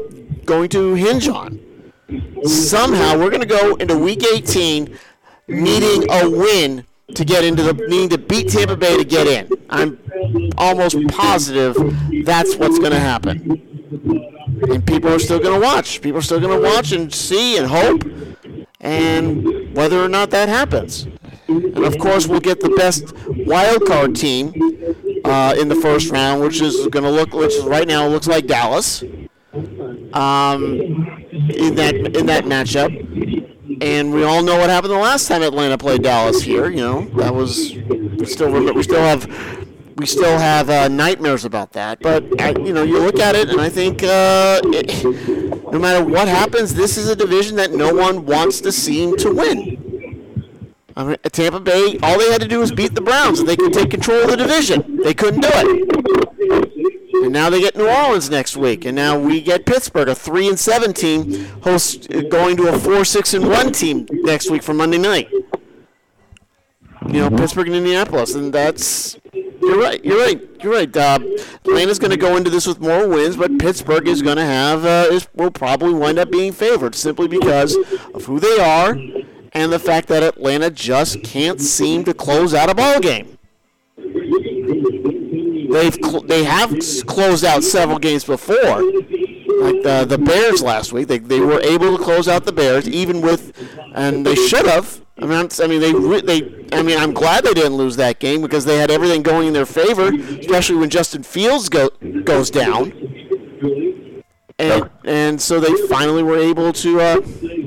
going to hinge on. Somehow, we're going to go into Week 18 needing a win to get into the needing to beat Tampa Bay to get in. I'm almost positive that's what's going to happen. And people are still going to watch. People are still going to watch and see and hope, and whether or not that happens. And of course, we'll get the best wild card team uh, in the first round, which is going to look, which right now looks like Dallas. Um, in that in that matchup, and we all know what happened the last time Atlanta played Dallas here. You know that was we still we still have we still have uh, nightmares about that. But I, you know, you look at it, and I think uh, it, no matter what happens, this is a division that no one wants to seem to win. I mean, Tampa Bay, all they had to do was beat the Browns, and they could take control of the division. They couldn't do it. And now they get New Orleans next week, and now we get Pittsburgh, a three and seven team, host going to a four six and one team next week for Monday night. You know, Pittsburgh and Indianapolis, and that's you're right. You're right. You're right. Uh, Atlanta's going to go into this with more wins, but Pittsburgh is going to have uh, is, will probably wind up being favored simply because of who they are and the fact that Atlanta just can't seem to close out a ball game. They've cl- they have closed out several games before, like the the Bears last week. They, they were able to close out the Bears even with, and they should have. I mean, I mean they re- they. I mean, I'm glad they didn't lose that game because they had everything going in their favor, especially when Justin Fields go, goes down. And, and so they finally were able to uh,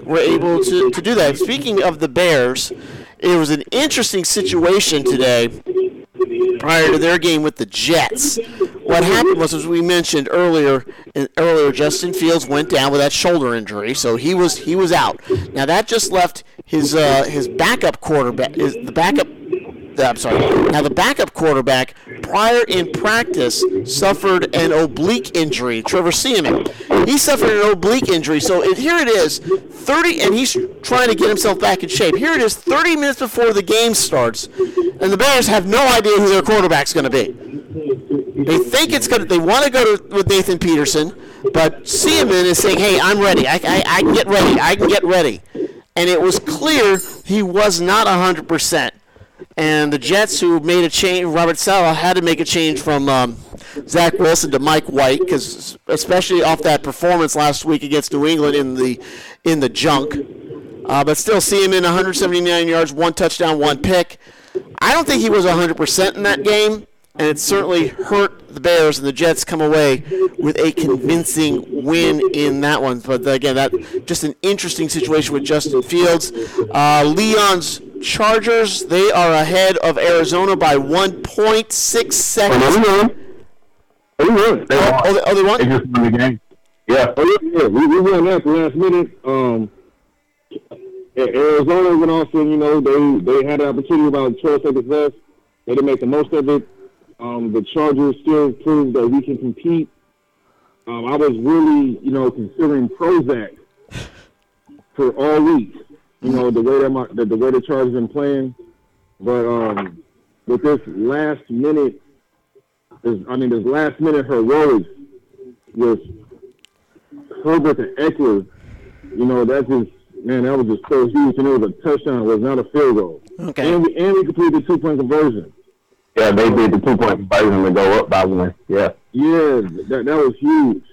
were able to, to do that. Speaking of the Bears, it was an interesting situation today prior to their game with the Jets. What happened was, as we mentioned earlier, earlier Justin Fields went down with that shoulder injury, so he was he was out. Now that just left his uh, his backup quarterback, his, the backup I'm sorry. Now the backup quarterback prior in practice suffered an oblique injury. Trevor Siemian. He suffered an oblique injury. So it, here it is, 30, and he's trying to get himself back in shape. Here it is, 30 minutes before the game starts, and the Bears have no idea who their quarterback's going to be. They think it's going to. They want to go to, with Nathan Peterman, but Siemian is saying, "Hey, I'm ready. I, I, I can get ready. I can get ready." And it was clear he was not 100 percent. And the Jets, who made a change, Robert Saleh had to make a change from um, Zach Wilson to Mike White, because especially off that performance last week against New England in the in the junk. Uh, but still, Siemian 179 yards, one touchdown, one pick. I don't think he was 100% in that game, and it certainly hurt the Bears, and the Jets come away with a convincing win in that one. But again, that just an interesting situation with Justin Fields. Uh, Leon's Chargers, they are ahead of Arizona by 1.6 seconds. Oh, they won. They won. They won. Oh, they, oh, they won? They just won the game. Yeah. Oh, yeah. We, we won that the last minute. Um, Arizona went off and, you know, they, they had an opportunity about 12 seconds left. They didn't make the most of it. Um, the Chargers still proved that we can compete. Um, I was really, you know, considering Prozac for all week you know, the way that my the, the way the Chargers been playing. But um, with this last minute, this, I mean, this last minute heroics with Herbert and Ekeler, you know, that just man, that was just so huge, and it was a touchdown. It was not a field goal. Okay. And we, and we completed the two point conversion. Yeah, they did the two point conversion to go up by one. Yeah. Yeah, that that was huge.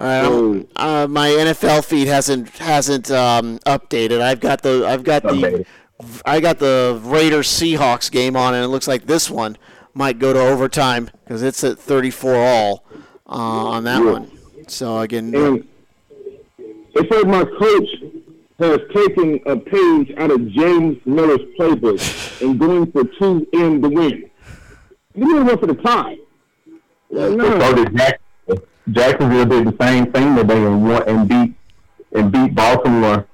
Uh, uh, my NFL feed hasn't hasn't um, updated. I've got the I've got the I got the Raiders Seahawks game on, and it looks like this one might go to overtime because it's at 34 all uh, on that yeah. one. So again, and it says my coach has taken a page out of James Miller's playbook *laughs* and going for two in the win. You didn't go for the tie. no. Jacksonville did the same thing today and won and beat and beat Baltimore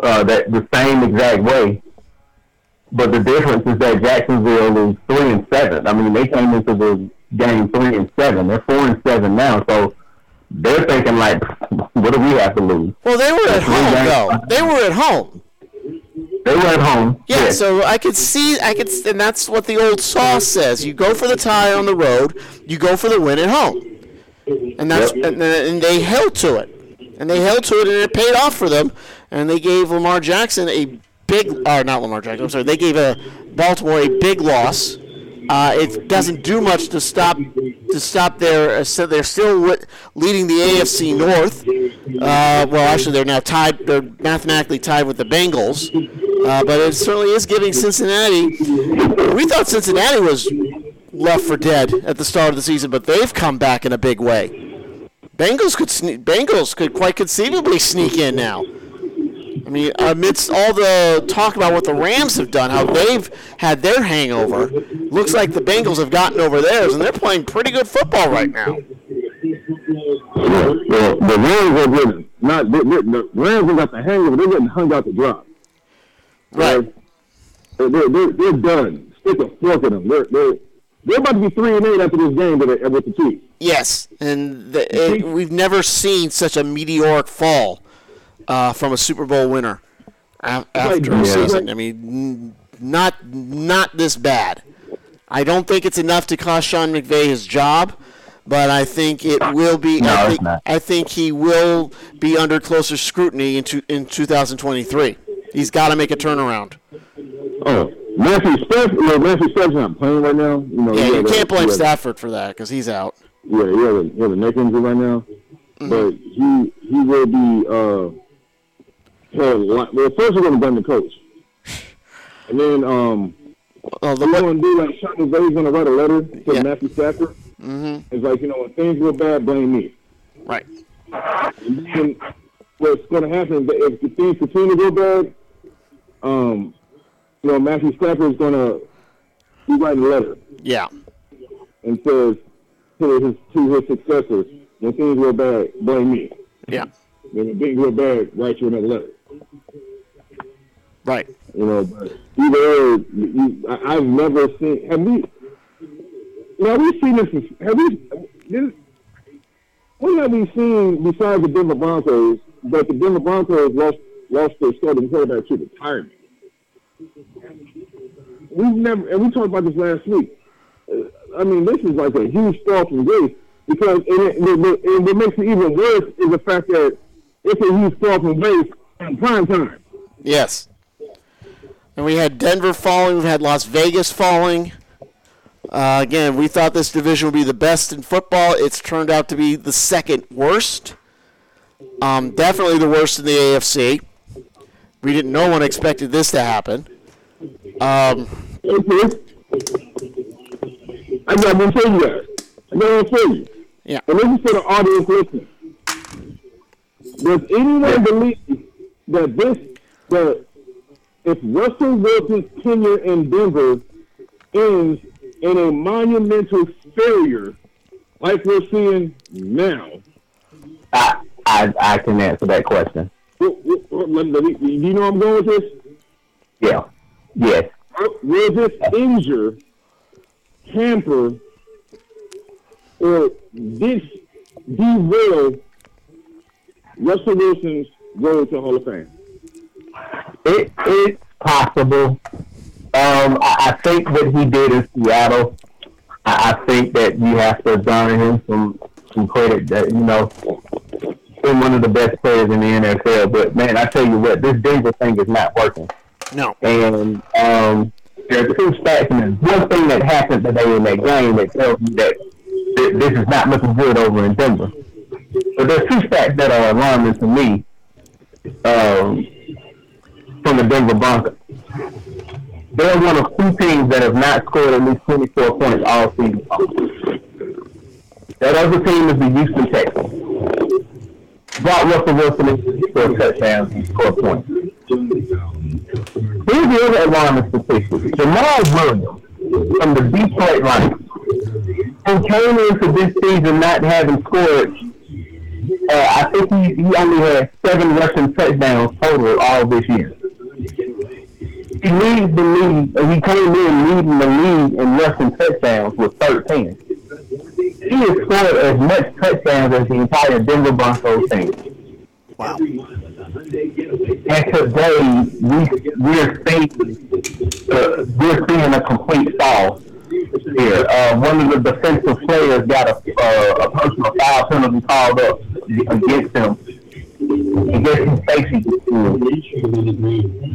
uh, that the same exact way. But the difference is that Jacksonville is three and seven. I mean, they came into the game three and seven. They're four and seven now, so they're thinking like, *laughs* what do we have to lose? Well, they were at home though. They were at home. They were at home. Yeah, yeah, so I could see, I could, and that's what the old saw says. You go for the tie on the road, you go for the win at home and that's yep. and, and they held to it, and they held to it, and it paid off for them. And they gave Lamar Jackson a big, or not Lamar Jackson. I'm sorry, they gave a Baltimore a big loss. Uh, it doesn't do much to stop to stop their. Uh, so they're still leading the AFC North. Uh, well, actually, they're now tied. They're mathematically tied with the Bengals. Uh, but it certainly is giving Cincinnati. We thought Cincinnati was left for dead at the start of the season, but they've come back in a big way. Bengals could sne- Bengals could quite conceivably sneak in now. I mean, amidst all the talk about what the Rams have done, how they've had their hangover, looks like the Bengals have gotten over theirs, and they're playing pretty good football right now. Yeah, well, the Rams are getting not the, the Rams have got the hangover. They're getting hung out the drop. Right. They're, they're, they're done. Stick a fork in them. They're, they're they're about to be three and eight after this game with the, with the Chiefs. Yes, and the, it, we've never seen such a meteoric fall uh, from a Super Bowl winner after a season. I mean, not not this bad. I don't think it's enough to cost Sean McVay his job, but I think it will be. No, I, think, not. I think he will be under closer scrutiny in, two, in 2023. He's got to make a turnaround. Oh, Matthew Stafford, know, Matthew Stafford's not playing right now. You know, yeah, you can't blame Stafford for that because he's out. Yeah, he has, a, he has a neck injury right now, mm-hmm. but he he will be. Uh, well, first we're going to blame the coach, and then um, well, the we're to do like Sean McVay's going to write a letter to yeah. Matthew Stafford. Mm-hmm. It's like you know when things go bad, blame me. Right. And then what's going to happen if, if things continue to go bad. Um, you know, Matthew Stafford is going to be writing a letter Yeah. and says to his to his successors, when things go bad, blame me. Yeah. When things go bad, write you another letter. Right. You know, but either or, you, I, I've never seen. Have we? Now we've seen this. Have we? This, what have we seen besides the Denver Broncos? But the Denver Broncos lost lost their starting quarterback to retirement. We've never, and we talked about this last week. Uh, I mean, this is like a huge fall from grace because, and, it, it, and what makes it even worse is the fact that it's a huge fall from grace in prime time. Yes. And we had Denver falling. We've had Las Vegas falling. Uh, again, we thought this division would be the best in football. It's turned out to be the second worst. Um, definitely the worst in the AFC. We didn't. No one expected this to happen. Um, Okay. I got one for you guys. I got one for you. yeah. And this is for the audience listening. Does anyone believe that this, that if Russell Wilson's tenure in Denver ends in a monumental failure, like we're seeing now, I, I I can answer that question. what- what- let- let me- do you know I'm going with this? Yeah. Yes. Will this injure, hamper, or this derail Russell Wilson's road to Hall of Fame? It it's possible. Um, I, I think what he did in Seattle, I, I think that you have to garner him some some credit that you know been one of the best players in the NFL. But man, I tell you what, this Denver thing is not working. No. And um, there are two stats, and one thing that happened today in that game that tells you that th- this is not looking good over in Denver. But there's two stats that are alarming to me um, from the Denver Broncos. They're one of two teams that have not scored at least 24 points all season. That other team is the Houston Texans. Brought Russell Wilson in to score touchdowns and score points. Here's the other alarming statistic. Jamaal Williams from the Detroit Lions, who came into this season not having scored, uh, I think he, he only had seven rushing touchdowns total all this year. He leads the league, uh, he came in leading the league in rushing touchdowns with 13. He has scored as much touchdowns as the entire Denver Broncos team. Wow. And today we we're seeing uh, we're seeing a complete fall here. Uh, one of the defensive players got a uh, a personal foul penalty called up against him. Against his face, he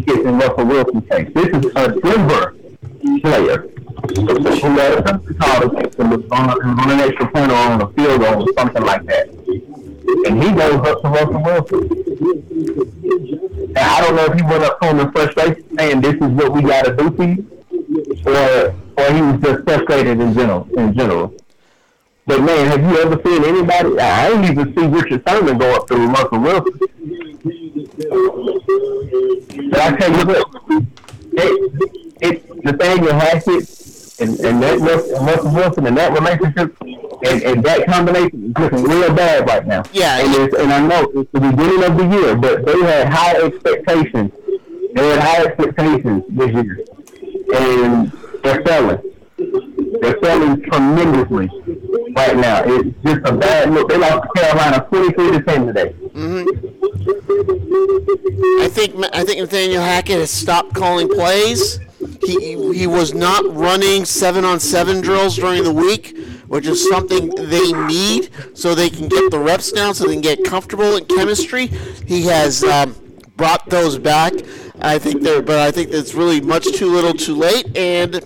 gets in Russell Wilson's face. This is a Denver player who had a penalty called against him on, on an extra point or on a field goal or something like that. And he goes up to Russell Wilson. And I don't know if he went up to him in frustration saying this is what we got to do for you, or or he was just frustrated in general. In general. But man, have you ever seen anybody? I ain't even see Richard Sherman go up to Russell Wilson. But I tell you what, it, it Nathaniel Hackett and, and that Russell, Wilson and that relationship and, and that combination is looking real bad right now. Yeah, and it's, and I know it's the beginning of the year, but they had high expectations. They had high expectations this year, and they're selling. They're selling tremendously right now. It's just a bad look. They lost Carolina twenty-three to ten today. I think I think Nathaniel Hackett has stopped calling plays. He he was not running seven on seven drills during the week, which is something they need so they can get the reps down, so they can get comfortable in chemistry. He has um, brought those back. I think they're, but I think it's really much too little, too late, and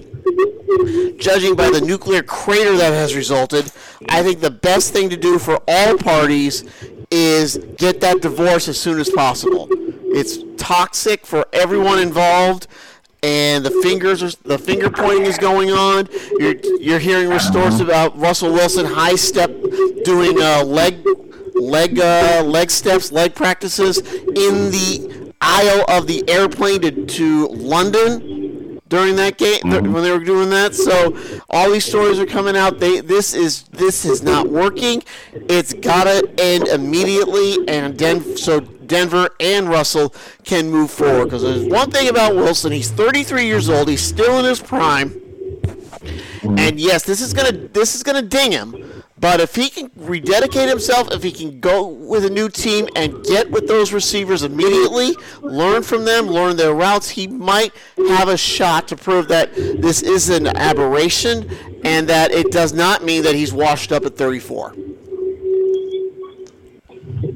judging by the nuclear crater that has resulted, I think the best thing to do for all parties is get that divorce as soon as possible. It's toxic for everyone involved, and the fingers are, the finger pointing is going on. You're you're hearing reports about Russell Wilson high step doing uh, leg leg uh, leg steps, leg practices in the aisle of the airplane to, to London during that game Mm-hmm. when they were doing that. So all these stories are coming out. They this is this is not working. It's gotta end immediately, and Den- so Denver and Russell can move forward. Because there's one thing about Wilson: he's 33 years old. He's still in his prime. And yes, this is gonna this is gonna ding him. But if he can rededicate himself, if he can go with a new team and get with those receivers immediately, learn from them, learn their routes, he might have a shot to prove that this is an aberration and that it does not mean that he's washed up at 34.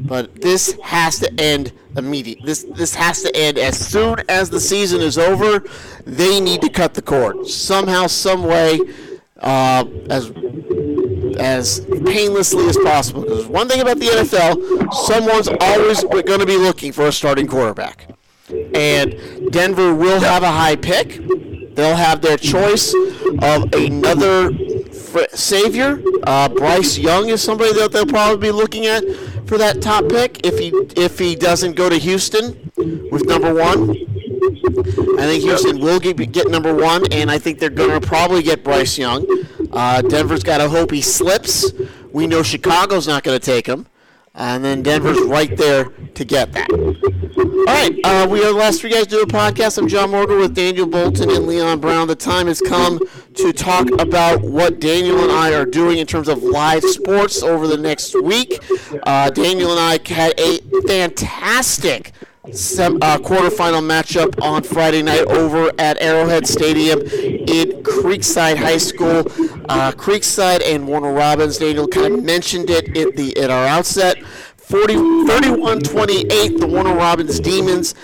But this has to end immediate. This this has to end as soon as the season is over. They need to cut the cord somehow, some way, uh, as as painlessly as possible. Because one thing about the NFL, someone's always going to be looking for a starting quarterback, and Denver will have a high pick. They'll have their choice of another savior. Uh, Bryce Young is somebody that they'll probably be looking at for that top pick if he if he doesn't go to Houston with number one. I think Houston will get, get number one, and I think they're going to probably get Bryce Young. Uh, Denver's got to hope he slips. We know Chicago's not going to take him, and then Denver's right there to get that. All right, uh, we are the last three guys do a podcast. I'm John Morgo with Daniel Bolton and Leon Brown. The time has come to talk about what Daniel and I are doing in terms of live sports over the next week. Uh, Daniel and I had a fantastic sem- uh, quarterfinal matchup on Friday night over at Arrowhead Stadium in Creekside High School. Uh, Creekside and Warner Robins. Daniel kind of mentioned it at the at our outset. 40, 31-28, the Warner Robins Demons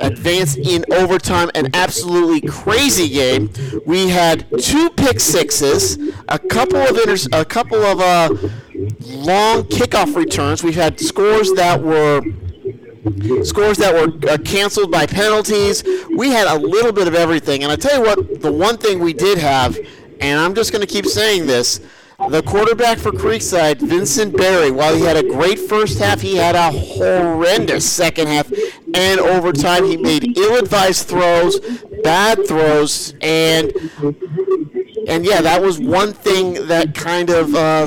advanced in overtime. An absolutely crazy game. We had two pick sixes, a couple of a couple of uh, long kickoff returns. We've had scores that were scores that were uh, canceled by penalties. We had a little bit of everything. And I tell you what, the one thing we did have, and I'm just going to keep saying this, the quarterback for Creekside, Vincent Berry, while he had a great first half, he had a horrendous second half and overtime. He made ill-advised throws, bad throws, and and yeah, that was one thing that kind of uh,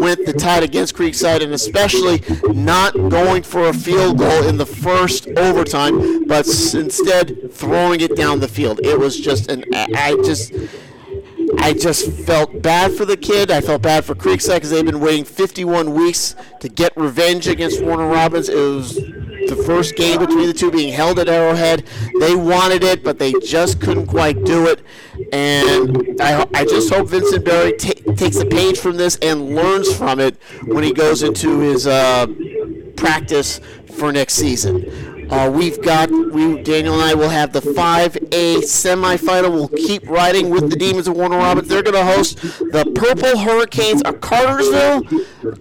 went the tide against Creekside, and especially not going for a field goal in the first overtime, but instead throwing it down the field. It was just an I just. I just felt bad for the kid. I felt bad for Creekside because they've been waiting 51 weeks to get revenge against Warner Robins. It was the first game between the two being held at Arrowhead. They wanted it, but they just couldn't quite do it. And I, I just hope Vincent Berry ta- takes a page from this and learns from it when he goes into his uh, practice for next season. Uh, we've got we Daniel and I will have the 5A semifinal. We'll keep riding with the Demons of Warner Robins. They're going to host the Purple Hurricanes of Cartersville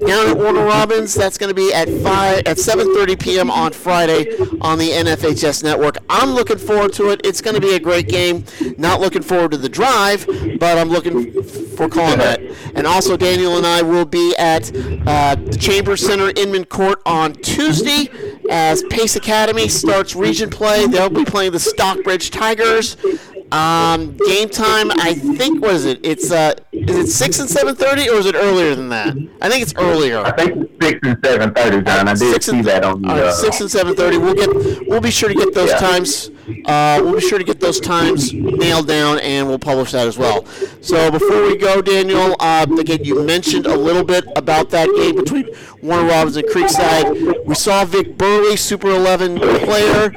down at Warner Robins. That's going to be at five at 7:30 p.m. on Friday on the NFHS network. I'm looking forward to it. It's going to be a great game. Not looking forward to the drive, but I'm looking for calling that. And also, Daniel and I will be at uh, the Chambers Center Inman Court on Tuesday as Pace Academy starts region play. They'll be playing the Stockbridge Tigers. Um, game time, I think, what is it? It's uh, is it six and seven thirty, or is it earlier than that? I think it's earlier. I think it's six and seven thirty, John. I did see that on the. all right, six and seven thirty. We'll get. We'll be sure to get those Yeah. times. Uh, we'll be sure to get those times nailed down, and we'll publish that as well. So before we go, Daniel, uh, again, you mentioned a little bit about that game between Warner Robins and Creekside. We saw Vic Burley, Super 11 player,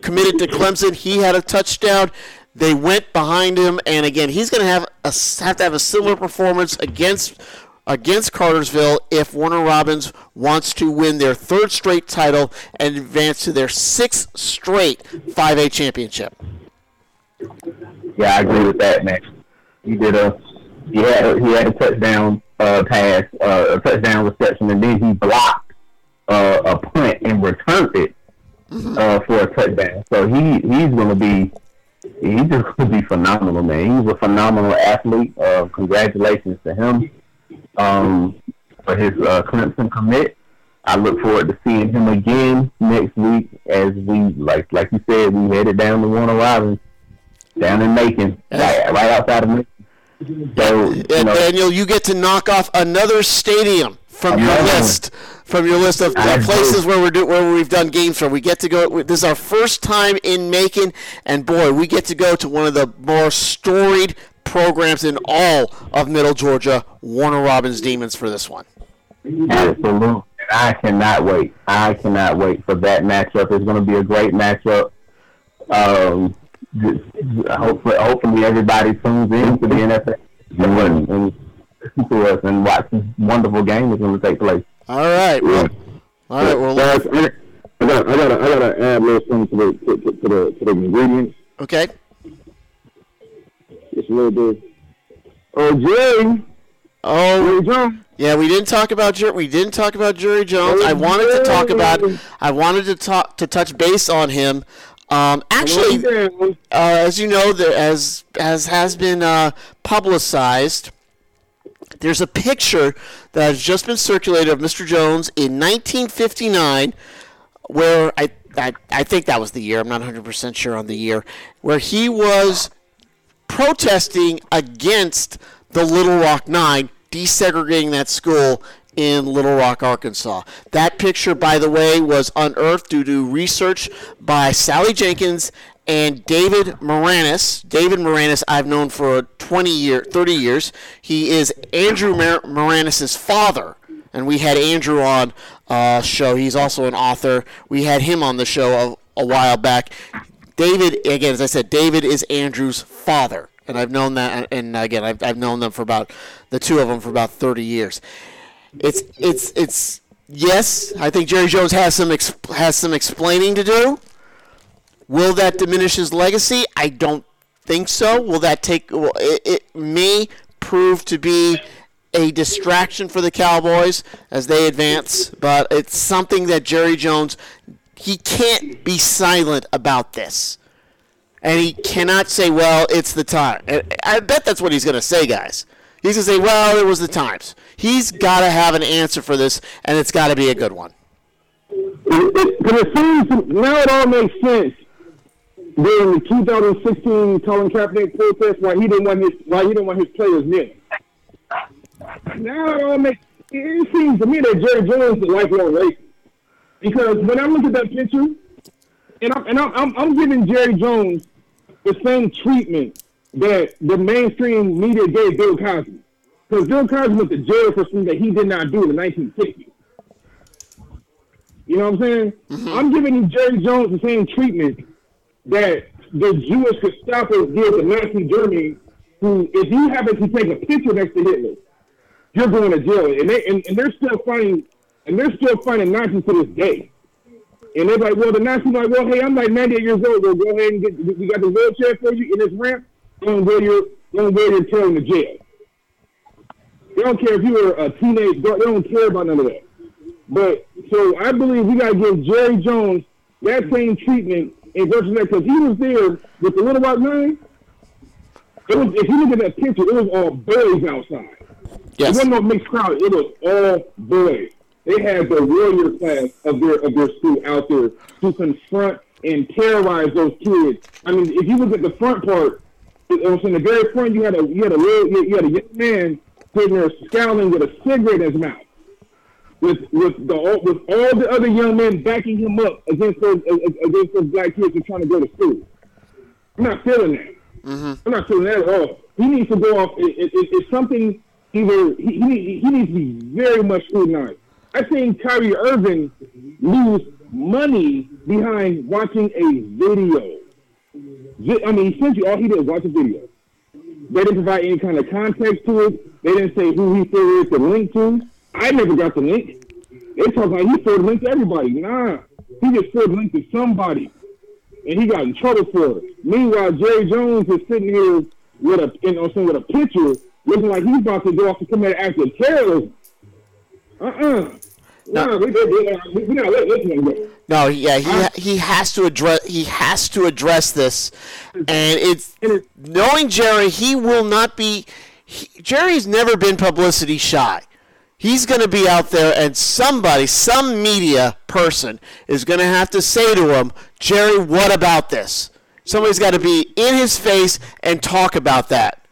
committed to Clemson. He had a touchdown. They went behind him, and again, he's going to have a, have to have a similar performance against against Cartersville if Warner Robins wants to win their third straight title and advance to their sixth straight 5A championship. Yeah, I agree with that, man. He did a he had he had a touchdown uh, pass, uh, a touchdown reception, and then he blocked uh, a punt and returned it uh, for a touchdown. So he he's going to be he's just going to be phenomenal, man. He's a phenomenal athlete. Uh, congratulations to him um, for his uh, Clemson commit. I look forward to seeing him again next week as we like like you said we headed down to Warner Robins down in Macon, right, right outside of Macon. So you know, Daniel, you get to knock off another stadium from your list. From your list of uh, places where we're do, where we've done games from, we get to go. This is our first time in Macon, and boy, we get to go to one of the more storied programs in all of Middle Georgia, Warner Robins Demons, for this one. Absolutely. I cannot wait. I cannot wait for that matchup. It's going to be a great matchup. Um, just- hopefully, hopefully everybody tunes in to the NFL and, and listen *laughs* to us and watch this wonderful game that's going to take place. All right, well, all right, well, Guys, I, I got, I got, I got to add a little something to the, to, to, the, to the ingredients. okay. Just a little bit. Oh, Jerry, Oh, Jerry Jones. Yeah, we didn't talk about Jer- we didn't talk about Jerry Jones. I wanted to talk about I wanted to talk to touch base on him. Um, actually, uh, as you know, there, as as has been uh, publicized, there's a picture that has just been circulated of Mr. Jones in 1959, where I I, I think that was the year. I'm not 100 percent sure on the year where he was protesting against the Little Rock Nine desegregating that school in Little Rock, Arkansas. That picture, by the way, was unearthed due to research by Sally Jenkins and David Maraniss. David Maraniss, I've known for 20 year, 30 years. He is Andrew Mar- Maraniss' father, and we had Andrew on uh, show. He's also an author. We had him on the show a, a while back. David, again, as I said, David is Andrew's father, and I've known that, and again, I've, I've known them for about the two of them for about 30 years. It's it's it's yes, I think Jerry Jones has some has some explaining to do. Will that diminish his legacy? I don't think so. Will that take? Well, it, it may prove to be a distraction for the Cowboys as they advance, but it's something that Jerry Jones he can't be silent about this. And he cannot say, well, it's the time. And I bet that's what he's going to say, guys. He's going to say, well, it was the times. He's got to have an answer for this, and it's got to be a good one. It, it, but it seems now it all makes sense. During the 2016 Colin Kaepernick protest, why he didn't want his why he didn't want his players kneeling. Now it all makes. It seems to me that Jerry Jones is a lifelong racist because when I look at that picture, and I'm and I'm, I'm, I'm giving Jerry Jones the same treatment that the mainstream media gave Bill Cosby, because Bill Cosby went to jail for something that he did not do in the 1960s. You know what I'm saying? Mm-hmm. I'm giving Jerry Jones the same treatment that the Jewish Gestapo did to Nazi Germany. Who, if you happen to take a picture next to Hitler, you're going to jail, and they and, and they're still finding and they're still finding Nazis to this day. And they're like, well, the Nazis like, well, hey, I'm like 98 years old. Well, go ahead and get we got the wheelchair for you in this ramp. Don't wear your don't wear your tail in the jail. They don't care if you were a teenage girl. They don't care about none of that. But so I believe we gotta give Jerry Jones that same treatment in because he was there with the Little white man. It was if you look at that picture, it was all boys outside. It wasn't no mixed crowd. It was all boys. They had the warrior class of their of their school out there to confront and terrorize those kids. I mean, if you look at the front part, it was in the very front. You had a you had a little you had a young man sitting there scowling with a cigarette in his mouth, with with the all- with all the other young men backing him up against those against those black kids are trying to go to school. I'm not feeling that. Mm-hmm. I'm not feeling that at all. He needs to go off. It, it, it, it's something either he, he, he needs to be very much scrutinized. I seen Kyrie Irving lose money behind watching a video. I mean, essentially all he did was watch a video. They didn't provide any kind of context to it. They didn't say who he forwarded the link to. I never got the link. They talk like he forwarded the link to everybody. Nah, he just forwarded the link to somebody and he got in trouble for it. Meanwhile, Jerry Jones is sitting here with a you know, with a picture, looking like he's about to go off to commit an act of terrorism. Uh uh No, we, we, we, we, we gotta let this one go. No, yeah, he he has to address he has to address this, and it's knowing Jerry, he will not be. He, Jerry's never been publicity shy. He's going to be out there, and somebody, some media person, is going to have to say to him, Jerry, what about this? Somebody's got to be in his face and talk about that.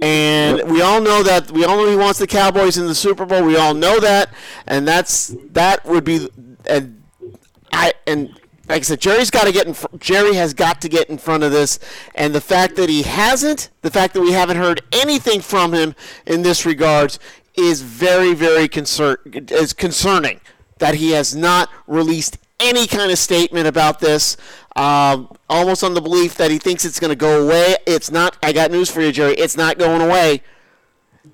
And we all know that we all know he wants the Cowboys in the Super Bowl. We all know that, and that's that would be and I and like I said, Jerry's got to get in. Jerry has got to get in front of this, and the fact that he hasn't, the fact that we haven't heard anything from him in this regards, is very, very concern is concerning. That he has not released any kind of statement about this, um, almost on the belief that he thinks it's going to go away. It's not. I got news for you, Jerry. It's not going away.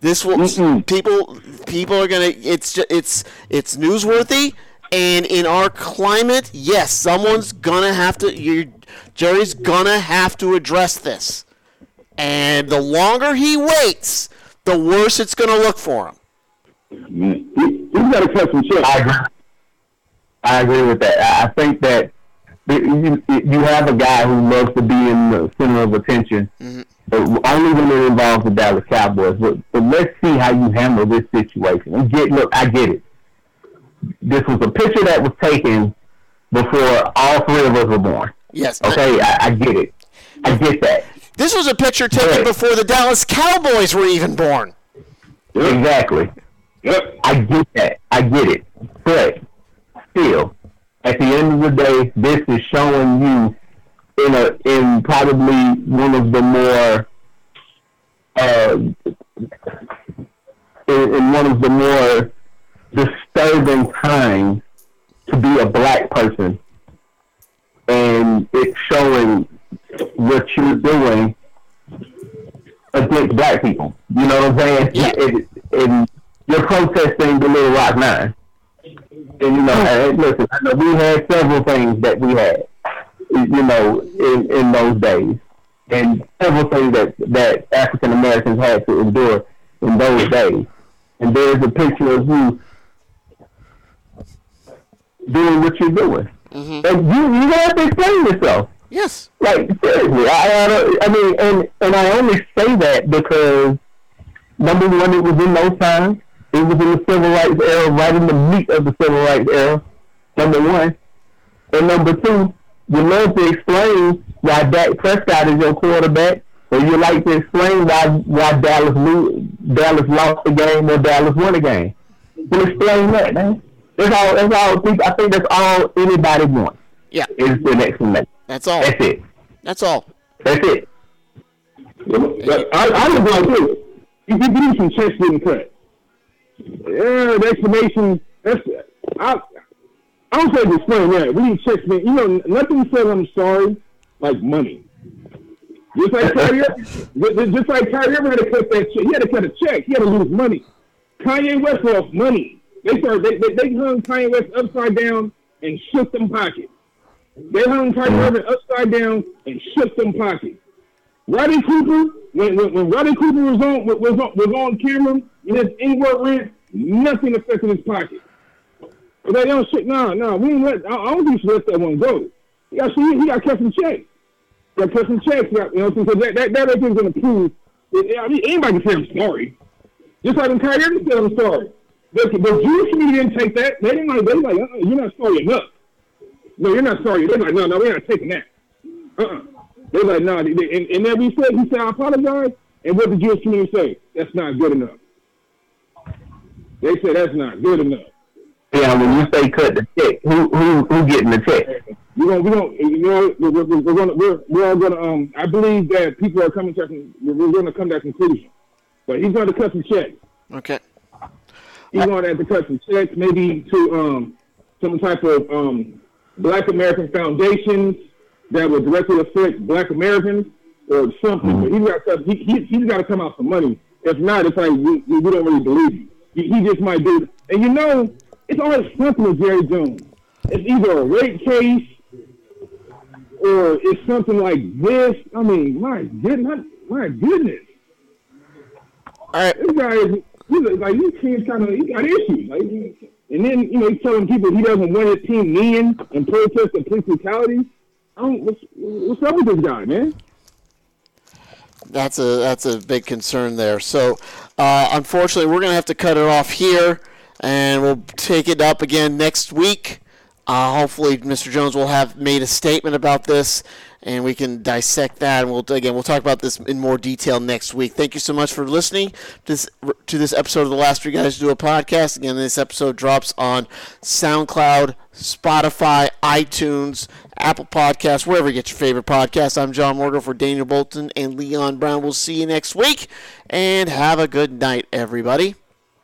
This will Mm-mm. people people are gonna. It's ju- it's it's newsworthy. And in our climate, yes, someone's gonna have to. You, Jerry's gonna have to address this. And the longer he waits, the worse it's gonna look for him. Man, he, he's got to cut some checks. I agree. I agree with that. I I think that you, you have a guy who loves to be in the center of attention, mm-hmm. but only when it involves the Dallas Cowboys. But, but let's see how you handle this situation. And get look, I get it. This was a picture that was taken before all three of us were born. Yes. Okay, I, I get it. I get that. This was a picture taken Right. before the Dallas Cowboys were even born. Exactly. Yep. I get that. I get it. But still, at the end of the day, this is showing you in a in probably one of the more uh, in, in one of the more disturbing times to be a black person, and it's showing what you're doing against black people. You know what I'm saying? Yeah. It, and you're protesting the Little Rock Nine. And you know, oh. and listen, I know we had several things that we had, you know, in, in those days, and several things that that African Americans had to endure in those days. And there's a picture of you doing what you're doing. Mm-hmm. And you you have to explain yourself. Yes. Like seriously, I, I, don't- I mean, and and I only say that because number one, it was in those times. It was in the civil rights era, right in the meat of the civil rights era. Number one, and number two, you love to explain why Dak Prescott is your quarterback, or you like to explain why why Dallas lo- Dallas lost the game or Dallas won the game. Well, explain that, man. That's all. That's all. I think that's all anybody wants Yeah. is an explanation. That's all. That's it. That's all. That's it. I, I was like this. You give me some checks getting cut. Yeah, the explanation. That's I. I don't say to explain that. We need checks. Man. You know, nothing says I'm sorry like money. Just like Kyrie, *laughs* just like Kyrie Irving had to cut that check. He had to cut a check. He had to lose money. Kanye West lost money. They started. They, they, they hung Kanye West upside down and shook them pockets. They hung Kyrie mm-hmm. Irving upside down and shook them pockets. Riley Cooper, when, when, when Riley Cooper was on was on, was on camera in his N-word rant, nothing affected his pocket. But they don't shit. No, no, we didn't let. I, I don't think we let that one go. He got he, he got cut some checks. He got cut some checks. You know, because that that that right going to prove. That, I mean, anybody can say I'm sorry. Just like when Kyrie said I'm sorry. The, the Jewish community didn't take that. They didn't like. They like, uh-uh, you're not sorry enough. No, you're not sorry. They're like, no, no, we're not taking that. Uh-uh. They're like, no. They, they- and, and then we said, he said, I apologize. And what did the Jewish community say? That's not good enough. They said that's not good enough. Yeah, when you say cut the check, who who who getting the check? We're gonna, we're gonna, you know, we're, we're, we're gonna, we're, we're all gonna. Um, I believe that people are coming to, a con- we're, we're gonna come to that conclusion. But he's going to cut some checks. Okay. He's going to have to cut some checks, maybe to um, some type of um, Black American foundations that would directly affect Black Americans or something. Hmm. But he's got to, he, he, he's got to come out some money. If not, it's like we, we don't really believe you. He, he just might do. it. And you know, it's always something with Jerry Jones. It's either a rape case or it's something like this. I mean, my goodness, my goodness All right. this guy is like this team's kind of he got issues. Like, and then you know he's telling people he doesn't want his team kneeling and protest the police brutality. I don't. What's, what's up with this guy, man? that's a that's a big concern there. So, uh, unfortunately, we're gonna have to cut it off here, and we'll take it up again next week. Uh, hopefully, Mr. Jones will have made a statement about this, and we can dissect that. And we'll again we'll talk about this in more detail next week. Thank you so much for listening to this to this episode of the Last Three Guys Do a Podcast. Again, this episode drops on SoundCloud, Spotify, iTunes, Apple Podcasts, wherever you get your favorite podcast. I'm John Morgo for Daniel Bolton and Leon Brown. We'll see you next week, and have a good night, everybody.